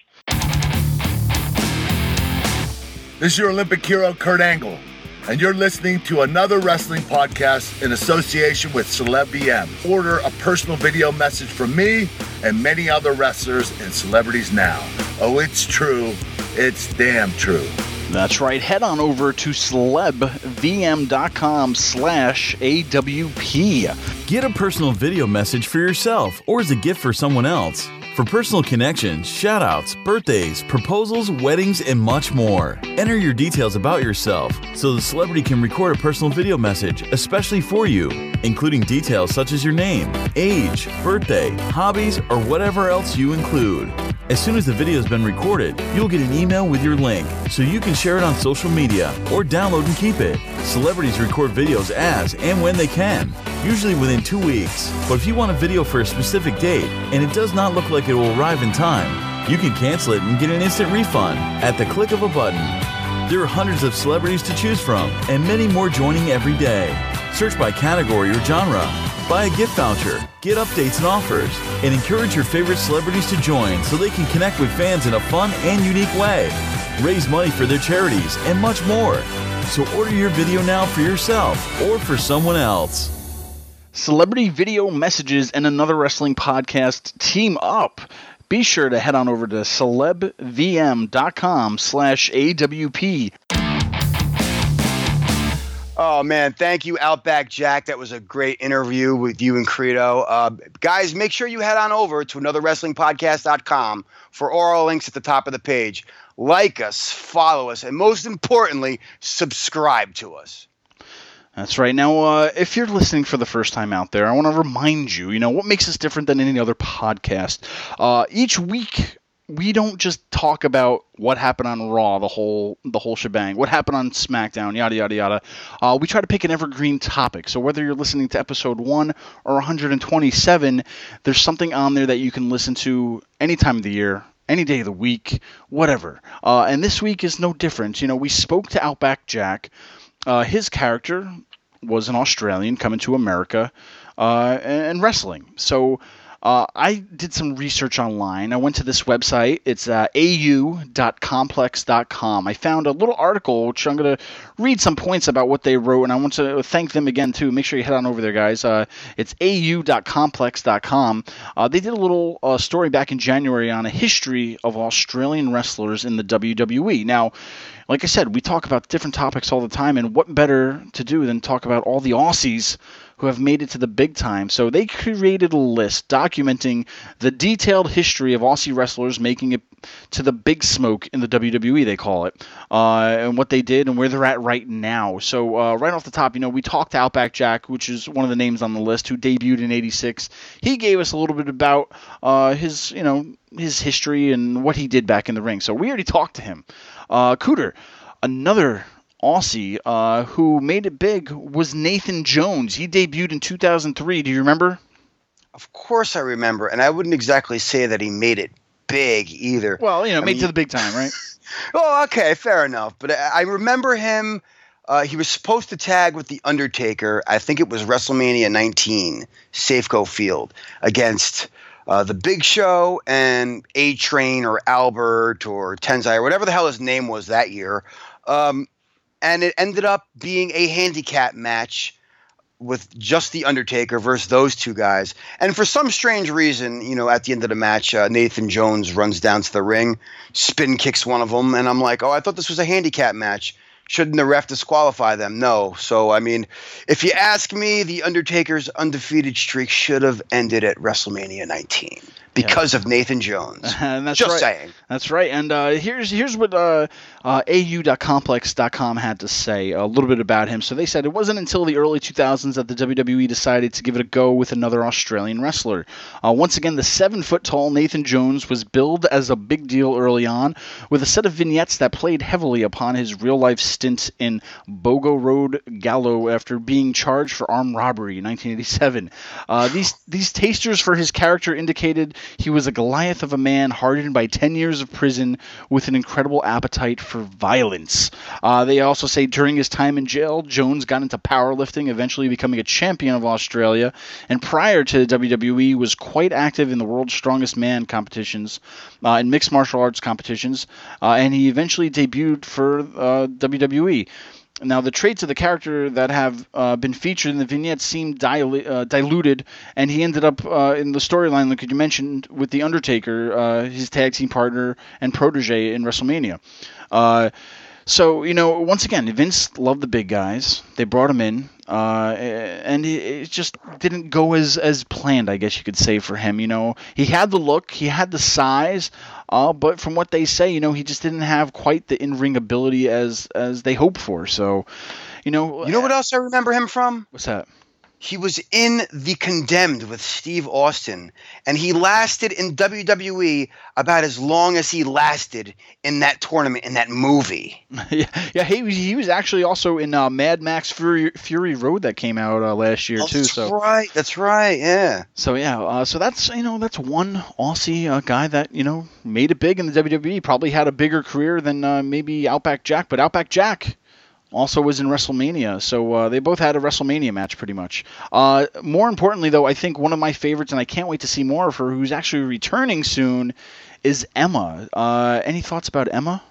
This is your Olympic hero, Kurt Angle, and you're listening to another wrestling podcast in association with CelebVM. Order a personal video message from me and many other wrestlers and celebrities now. Oh, it's true. It's damn true. That's right. Head on over to celebvm.com slash AWP. Get a personal video message for yourself or as a gift for someone else. For personal connections, shoutouts, birthdays, proposals, weddings, and much more. Enter your details about yourself so the celebrity can record a personal video message, especially for you, including details such as your name, age, birthday, hobbies, or whatever else you include. As soon as the video has been recorded, you'll get an email with your link so you can share it on social media or download and keep it. Celebrities record videos as and when they can, usually within two weeks. But if you want a video for a specific date and it does not look like it will arrive in time, you can cancel it and get an instant refund at the click of a button. There are hundreds of celebrities to choose from and many more joining every day. Search by category or genre Buy a gift voucher, get updates and offers, and encourage your favorite celebrities to join so they can connect with fans in a fun and unique way. Raise money for their charities and much more. So order your video now for yourself or for someone else. Celebrity video messages and another wrestling podcast team up be sure to head on over to celebvm.com slash awp Oh man, thank you, Outback Jack. That was a great interview with you and Credo. Uh, guys, make sure you head on over to anotherwrestlingpodcast.com for all links at the top of the page. Like us, follow us, and most importantly, subscribe to us. That's right. Now, uh, if you're listening for the first time out there, I want to remind you, you know, what makes us different than any other podcast. Uh, each week, we don't just talk about what happened on Raw, the whole the whole shebang, what happened on SmackDown, yada yada yada. Uh, we try to pick an evergreen topic. So whether you're listening to episode one or 127, there's something on there that you can listen to any time of the year, any day of the week, whatever. Uh, and this week is no different. You know, we spoke to Outback Jack. Uh, his character was an Australian coming to America uh, and wrestling. So uh, I did some research online. I went to this website. It's uh, au.complex.com. I found a little article, which I'm going to read some points about what they wrote, and I want to thank them again, too. Make sure you head on over there, guys. Uh, it's au.complex.com. Uh, they did a little uh, story back in January on a history of Australian wrestlers in the WWE. Now, like I said, we talk about different topics all the time, and what better to do than talk about all the Aussies who have made it to the big time. So they created a list documenting the detailed history of Aussie wrestlers making it to the big smoke in the WWE, they call it, uh, and what they did and where they're at right now. So uh, right off the top, you know, we talked to Outback Jack, which is one of the names on the list, who debuted in '86. He gave us a little bit about uh, his, you know, his history and what he did back in the ring. So we already talked to him. Uh, Kuter, another Aussie uh, who made it big was Nathan Jones. He debuted in 2003. Do you remember? Of course, I remember, and I wouldn't exactly say that he made it big either. Well, you know, I made mean, to the big time, right? oh, okay, fair enough. But I remember him. Uh, he was supposed to tag with the Undertaker. I think it was WrestleMania 19, Safeco Field, against uh, the Big Show and A Train or Albert or Tensai or whatever the hell his name was that year. Um, and it ended up being a handicap match with just the Undertaker versus those two guys. And for some strange reason, you know, at the end of the match, uh, Nathan Jones runs down to the ring, spin kicks one of them, and I'm like, oh, I thought this was a handicap match. Shouldn't the ref disqualify them? No. So, I mean, if you ask me, the Undertaker's undefeated streak should have ended at WrestleMania 19 because yeah. of Nathan Jones. and that's Just right. saying. That's right. And uh, here's here's what uh, uh, au.complex.com had to say a little bit about him. So they said it wasn't until the early 2000s that the WWE decided to give it a go with another Australian wrestler. Uh, once again, the seven foot tall Nathan Jones was billed as a big deal early on, with a set of vignettes that played heavily upon his real life stint in Boggo Road Gallow after being charged for armed robbery in 1987. Uh, these these tasters for his character indicated he was a Goliath of a man hardened by 10 years of prison with an incredible appetite for violence. Uh, they also say during his time in jail, Jones got into powerlifting, eventually becoming a champion of Australia, and prior to the WWE was quite active in the world's strongest man competitions, uh, in mixed martial arts competitions, uh, and he eventually debuted for uh, WWE. Now, the traits of the character that have uh, been featured in the vignette seem dil- uh, diluted, and he ended up uh, in the storyline, like you mentioned, with The Undertaker, uh, his tag team partner and protege in WrestleMania. So, you know, once again, Vince loved the big guys. They brought him in, uh, and it, just didn't go as, as planned, I guess you could say, for him. You know, he had the look, he had the size, uh, but from what they say, you know, he just didn't have quite the in ring ability as as they hoped for. So, you know, you know what else I remember him from? What's that? He was in The Condemned with Steve Austin, and he lasted in WWE about as long as he lasted in that tournament in that movie. yeah, yeah, he was. he was actually also in uh, Mad Max Fury Fury Road that came out uh, last year oh, too. That's so right, that's right, yeah. So yeah, uh, so that's you know that's one Aussie uh, guy that you know made it big in the WWE. Probably had a bigger career than uh, maybe Outback Jack, but Outback Jack also was in WrestleMania. So uh, they both had a WrestleMania match pretty much. Uh, more importantly, though, I think one of my favorites, and I can't wait to see more of her, who's actually returning soon, is Emma. Uh, any thoughts about Emma?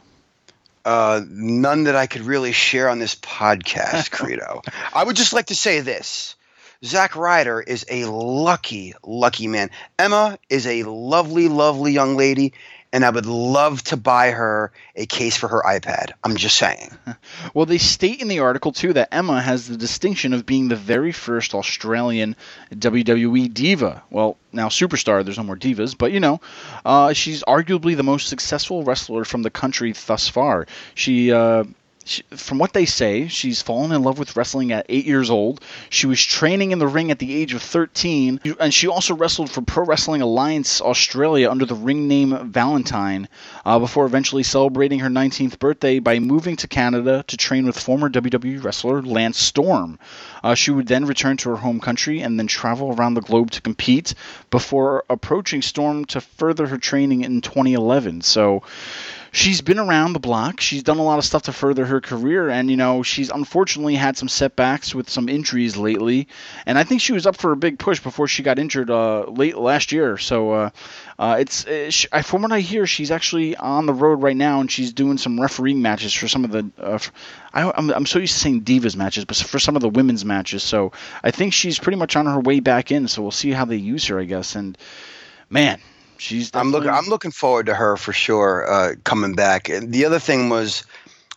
Uh, none that I could really share on this podcast, Credo. I would just like to say this. Zack Ryder is a lucky, lucky man. Emma is a lovely, lovely young lady, and I would love to buy her a case for her iPad. I'm just saying. Well, they state in the article too that Emma has the distinction of being the very first Australian WWE diva. Well, now superstar. There's no more divas, but you know, uh, she's arguably the most successful wrestler from the country thus far. She uh, she, from what they say, she's fallen in love with wrestling at eight years old. She was training in the ring at the age of 13, and she also wrestled for Pro Wrestling Alliance Australia under the ring name Valentine uh, before eventually celebrating her 19th birthday by moving to Canada to train with former WWE wrestler Lance Storm. Uh, she would then return to her home country and then travel around the globe to compete before approaching Storm to further her training in 2011. So she's been around the block. She's done a lot of stuff to further her career, and you know she's unfortunately had some setbacks with some injuries lately. And I think she was up for a big push before she got injured uh, late last year. So uh, uh, it's uh, she, from what I hear, she's actually on the road right now, and she's doing some refereeing matches for some of the. Uh, I, I'm, I'm so used to saying divas matches, but for some of the women's matches. So I think she's pretty much on her way back in. So we'll see how they use her, I guess. And man, she's. I'm looking. I'm looking forward to her for sure uh, coming back. And the other thing was,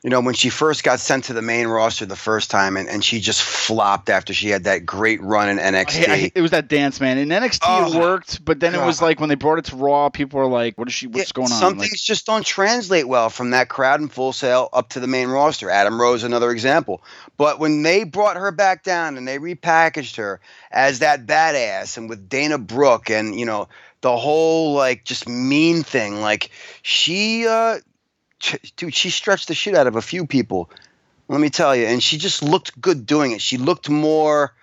you know, when she first got sent to the main roster the first time, and, and she just flopped after she had that great run in NXT. I, I, it was that dance, man. In NXT, oh, it worked, but then God. it was like when they brought it to Raw, people were like, "What is she? What's yeah, going on?" Some things like, just don't translate well from that crowd in Full Sail up to the main roster. Adam Rose, another example. But when they brought her back down and they repackaged her as that badass, and with Dana Brooke, and you know the whole like just mean thing, like she. uh dude, she stretched the shit out of a few people. Let me tell you, and she just looked good doing it. She looked more,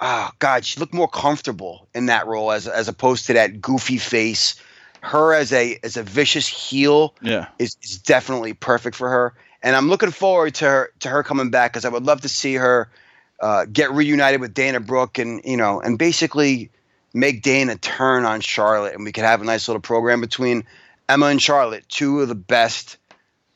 oh god, she looked more comfortable in that role as as opposed to that goofy face. Her as a as a vicious heel, yeah, is is definitely perfect for her. And I'm looking forward to her to her coming back because I would love to see her uh, get reunited with Dana Brooke and you know and basically make Dana turn on Charlotte, and we could have a nice little program between Emma and Charlotte, two of the best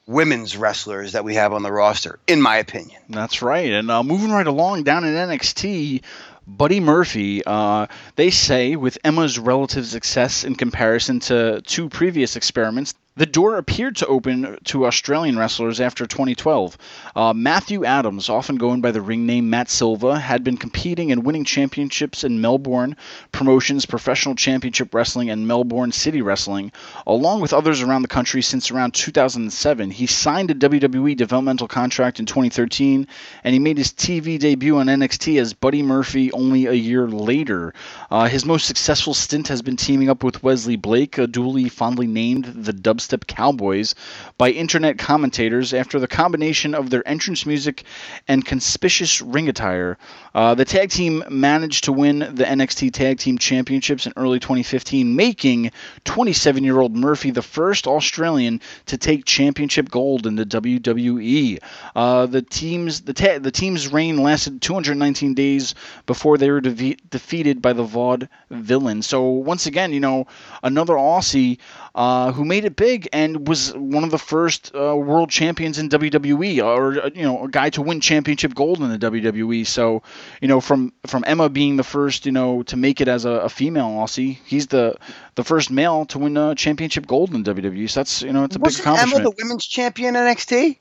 women's wrestlers that we have on the roster, in my opinion. That's right. And uh, moving right along down in NXT, Buddy Murphy, uh, they say, with Emma's relative success in comparison to two previous experiments, the door appeared to open to Australian wrestlers after 2012. Uh, Matthew Adams, often going by the ring name Matt Silva, had been competing and winning championships in Melbourne Promotions Professional Championship Wrestling and Melbourne City Wrestling, along with others around the country since around 2007. He signed a WWE developmental contract in 2013, and he made his TV debut on NXT as Buddy Murphy only a year later. Uh, his most successful stint has been teaming up with Wesley Blake, a duly fondly named the Dub dubstep cowboys by internet commentators after the combination of their entrance music and conspicuous ring attire. Uh, the tag team managed to win the NXT Tag Team Championships in early 2015, making 27 year old Murphy the first Australian to take championship gold in the WWE. Uh, the team's the, ta- the team's reign lasted 219 days before they were de- defeated by the Vaud villain. So once again, you know, another Aussie uh, who made it big and was one of the first uh, world champions in WWE, or uh, you know, a guy to win championship gold in the WWE. So, you know, from from Emma being the first, you know, to make it as a, a female Aussie, he's the the first male to win a championship gold in WWE. So that's you know, it's a Wasn't big accomplishment. Emma the women's champion in NXT?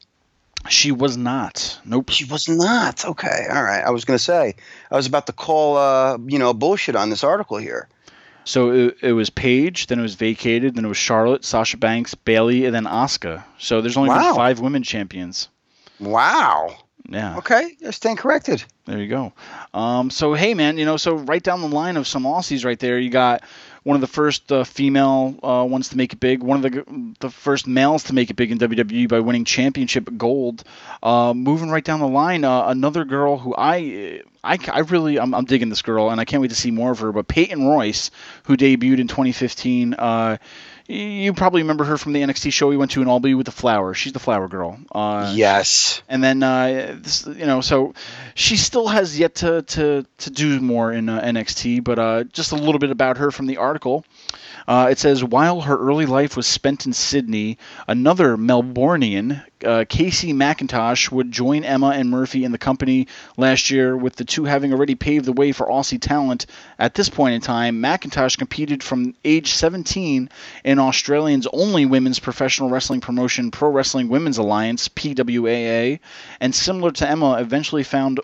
She was not. Nope. She was not. Okay. All right. I was going to say I was about to call uh, you know bullshit on this article here. So it, it was Paige, then it was vacated, then it was Charlotte, Sasha Banks, Bayley, and then Asuka. So there's only wow. been five women champions. Wow. Yeah. Okay, I stand corrected. There you go. Um, so hey, man, you know, so right down the line of some Aussies right there, you got one of the first uh, female uh, ones to make it big, one of the the first males to make it big in WWE by winning championship gold. Uh, moving right down the line, uh, another girl who I I, I really I'm, I'm, digging this girl and I can't wait to see more of her. But Peyton Royce, who debuted in 2015, uh, you probably remember her from the NXT show we went to in Albany with the Flower. She's the Flower Girl. Uh, yes. And then uh, this, you know, so she still has yet to to to do more in uh, NXT. But uh, just a little bit about her from the article. Uh, it says while her early life was spent in Sydney, another Melbourneian, uh, Casey McIntosh, would join Emma and Murphy in the company last year, with the two having already paved the way for Aussie talent. At this point in time, McIntosh competed from age 17 in Australia's only women's professional wrestling promotion, Pro Wrestling Women's Alliance (PWAA), and similar to Emma, eventually found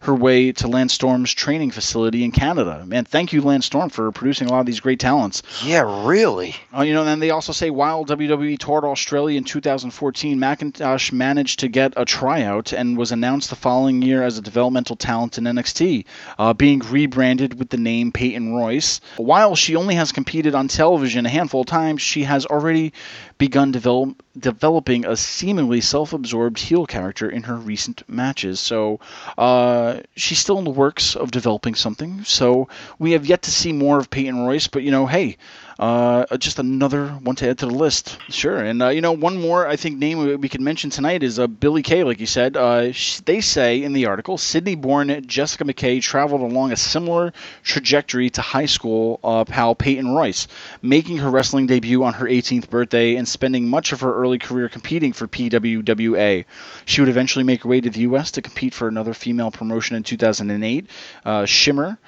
her way to Lance Storm's training facility in Canada. Man, thank you, Landstorm, for producing a lot of these great talents. Yeah, really. Uh, you know, and they also say while WWE toured Australia in 2014, McIntosh managed to get a tryout and was announced the following year as a developmental talent in NXT, uh, being rebranded with the name Peyton Royce. While she only has competed on television a handful of times, she has already begun develop, developing a seemingly self-absorbed heel character in her recent matches. So uh, she's still in the works of developing something. So we have yet to see more of Peyton Royce, but you know, hey. Uh, just another one to add to the list. Sure, and uh, you know, one more I think name we could mention tonight is uh, Billie Kay. Like you said, uh, sh- they say in the article, Sydney-born Jessica McKay traveled along a similar trajectory to high school uh, pal Peyton Royce, making her wrestling debut on her 18th birthday and spending much of her early career competing for PWWA. She would eventually make her way to the U.S. to compete for another female promotion in 2008, uh, Shimmer,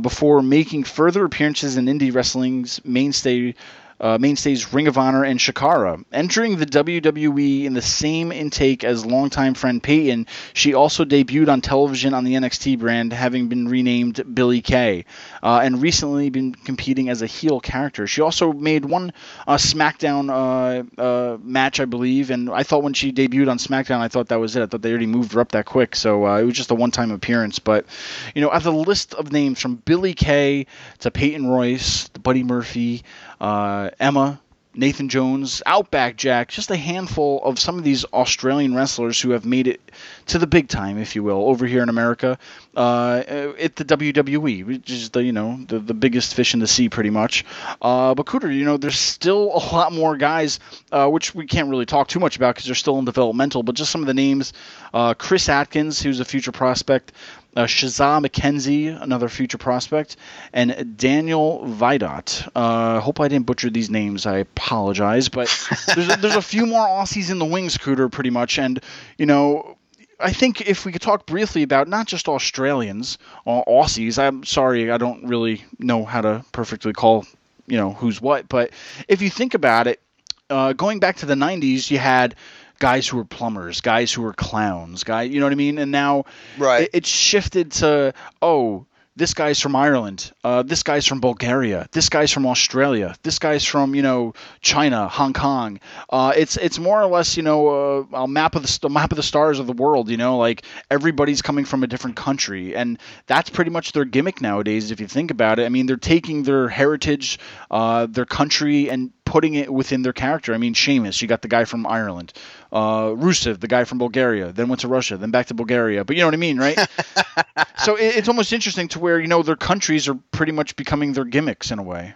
before making further appearances in indie wrestling's mainstay uh, mainstays Ring of Honor and Chikara. Entering the WWE in the same intake as longtime friend Peyton, she also debuted on television on the NXT brand, having been renamed Billie Kay, uh, and recently been competing as a heel character. She also made one uh, SmackDown uh, uh, match, I believe, and I thought when she debuted on SmackDown, I thought that was it. I thought they already moved her up that quick, so uh, it was just a one-time appearance. But you know, have the list of names from Billie Kay to Peyton Royce, to Buddy Murphy uh, Emma, Nathan Jones, Outback Jack, just a handful of some of these Australian wrestlers who have made it to the big time, if you will, over here in America uh, at the WWE, which is the you know the, the biggest fish in the sea, pretty much. Uh, but Kuter, you know, there's still a lot more guys, uh, which we can't really talk too much about because they're still in developmental. But just some of the names: uh, Chris Atkins, who's a future prospect uh, Shazza McKenzie, another future prospect, and Daniel Vidot. Uh, hope I didn't butcher these names. I apologize, but there's a, there's a few more Aussies in the wings, Kuter, pretty much, and you know. I think if we could talk briefly about not just Australians or Aussies, I'm sorry, I don't really know how to perfectly call, you know, who's what, but if you think about it, uh, going back to the 90s, you had guys who were plumbers, guys who were clowns, guy, you know what I mean? And now right. it, it shifted to oh, this guy's from Ireland. Uh, this guy's from Bulgaria. This guy's from Australia. This guy's from you know China, Hong Kong. Uh, it's it's more or less you know uh, a map of the map of the stars of the world. You know, like everybody's coming from a different country, and that's pretty much their gimmick nowadays. If you think about it, I mean, they're taking their heritage, uh, their country, and putting it within their character. I mean, Sheamus, you got the guy from Ireland. Uh, Rusev, the guy from Bulgaria, then went to Russia, then back to Bulgaria. But you know what I mean, right? so it, it's almost interesting to where you know their countries are pretty much becoming their gimmicks in a way.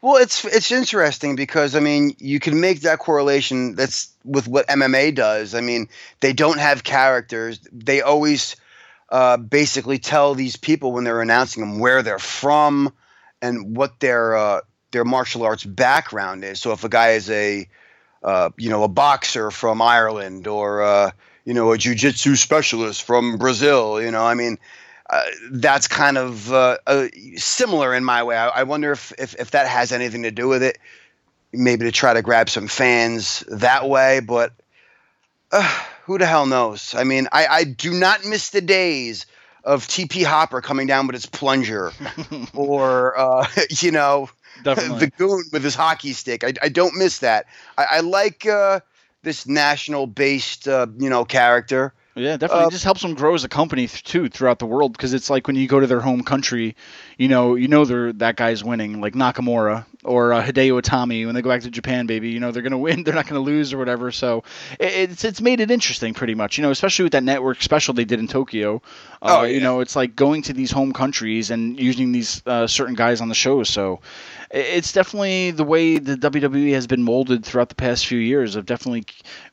Well, it's it's interesting because I mean you can make that correlation. That's with what MMA does. I mean they don't have characters. They always uh, basically tell these people when they're announcing them where they're from and what their uh, their martial arts background is. So if a guy is a uh, you know a boxer from Ireland or uh, you know a jujitsu specialist from Brazil, you know, I mean. Uh, that's kind of uh, similar in my way. I, I wonder if, if, if that has anything to do with it. Maybe to try to grab some fans that way, but uh, who the hell knows? I mean, I, I do not miss the days of TL Hopper coming down with his plunger, or uh, you know, Definitely. the goon with his hockey stick. I, I don't miss that. I, I like uh, this national based, uh, you know, character. Yeah, definitely. Uh, it just helps them grow as a company th- too throughout the world because it's like when you go to their home country, you know, you know they're that guy's winning, like Nakamura or uh, Hideo Itami when they go back to Japan, baby. You know they're gonna win, they're not gonna lose or whatever. So it, it's it's made it interesting, pretty much. You know, especially with that network special they did in Tokyo. Uh, Oh, yeah. You know, it's like going to these home countries and using these uh, certain guys on the show. So it's definitely the way the WWE has been molded throughout the past few years of definitely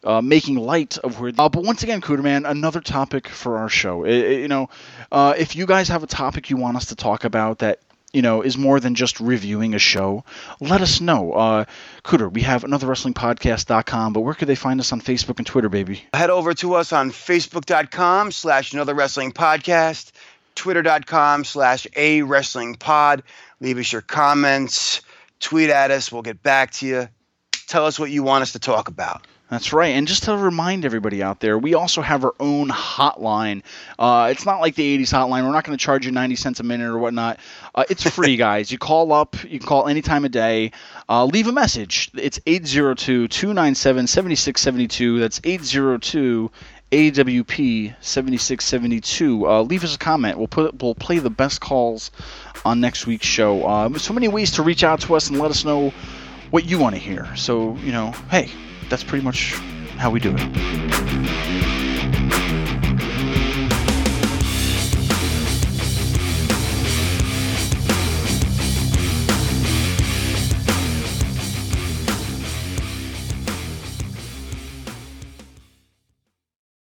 uh, making light of where. Uh, but once again, Kuterman, another topic for our show. I- I- you know, uh, if you guys have a topic you want us to talk about that you know is more than just reviewing a show, let us know. Uh, Kuter, we have another wrestlingpodcast.com, but where could they find us on Facebook and Twitter, baby? Head over to us on Facebook.com slash Another Wrestling Podcast, Twitter.com slash A Wrestling Pod. Leave us your comments, tweet at us. We'll get back to you. Tell us what you want us to talk about. That's right. And just to remind everybody out there, we also have our own hotline. Uh, it's not like the 80s hotline. We're not going to charge you 90 cents a minute or whatnot. Uh, it's free, guys. You call up, you can call any time of day. Uh, leave a message. It's 802 297 7672. That's 802 AWP 7672. Uh, leave us a comment. We'll put we'll play the best calls on next week's show. Uh, so many ways to reach out to us and let us know what you want to hear. So, you know, hey, that's pretty much how we do it.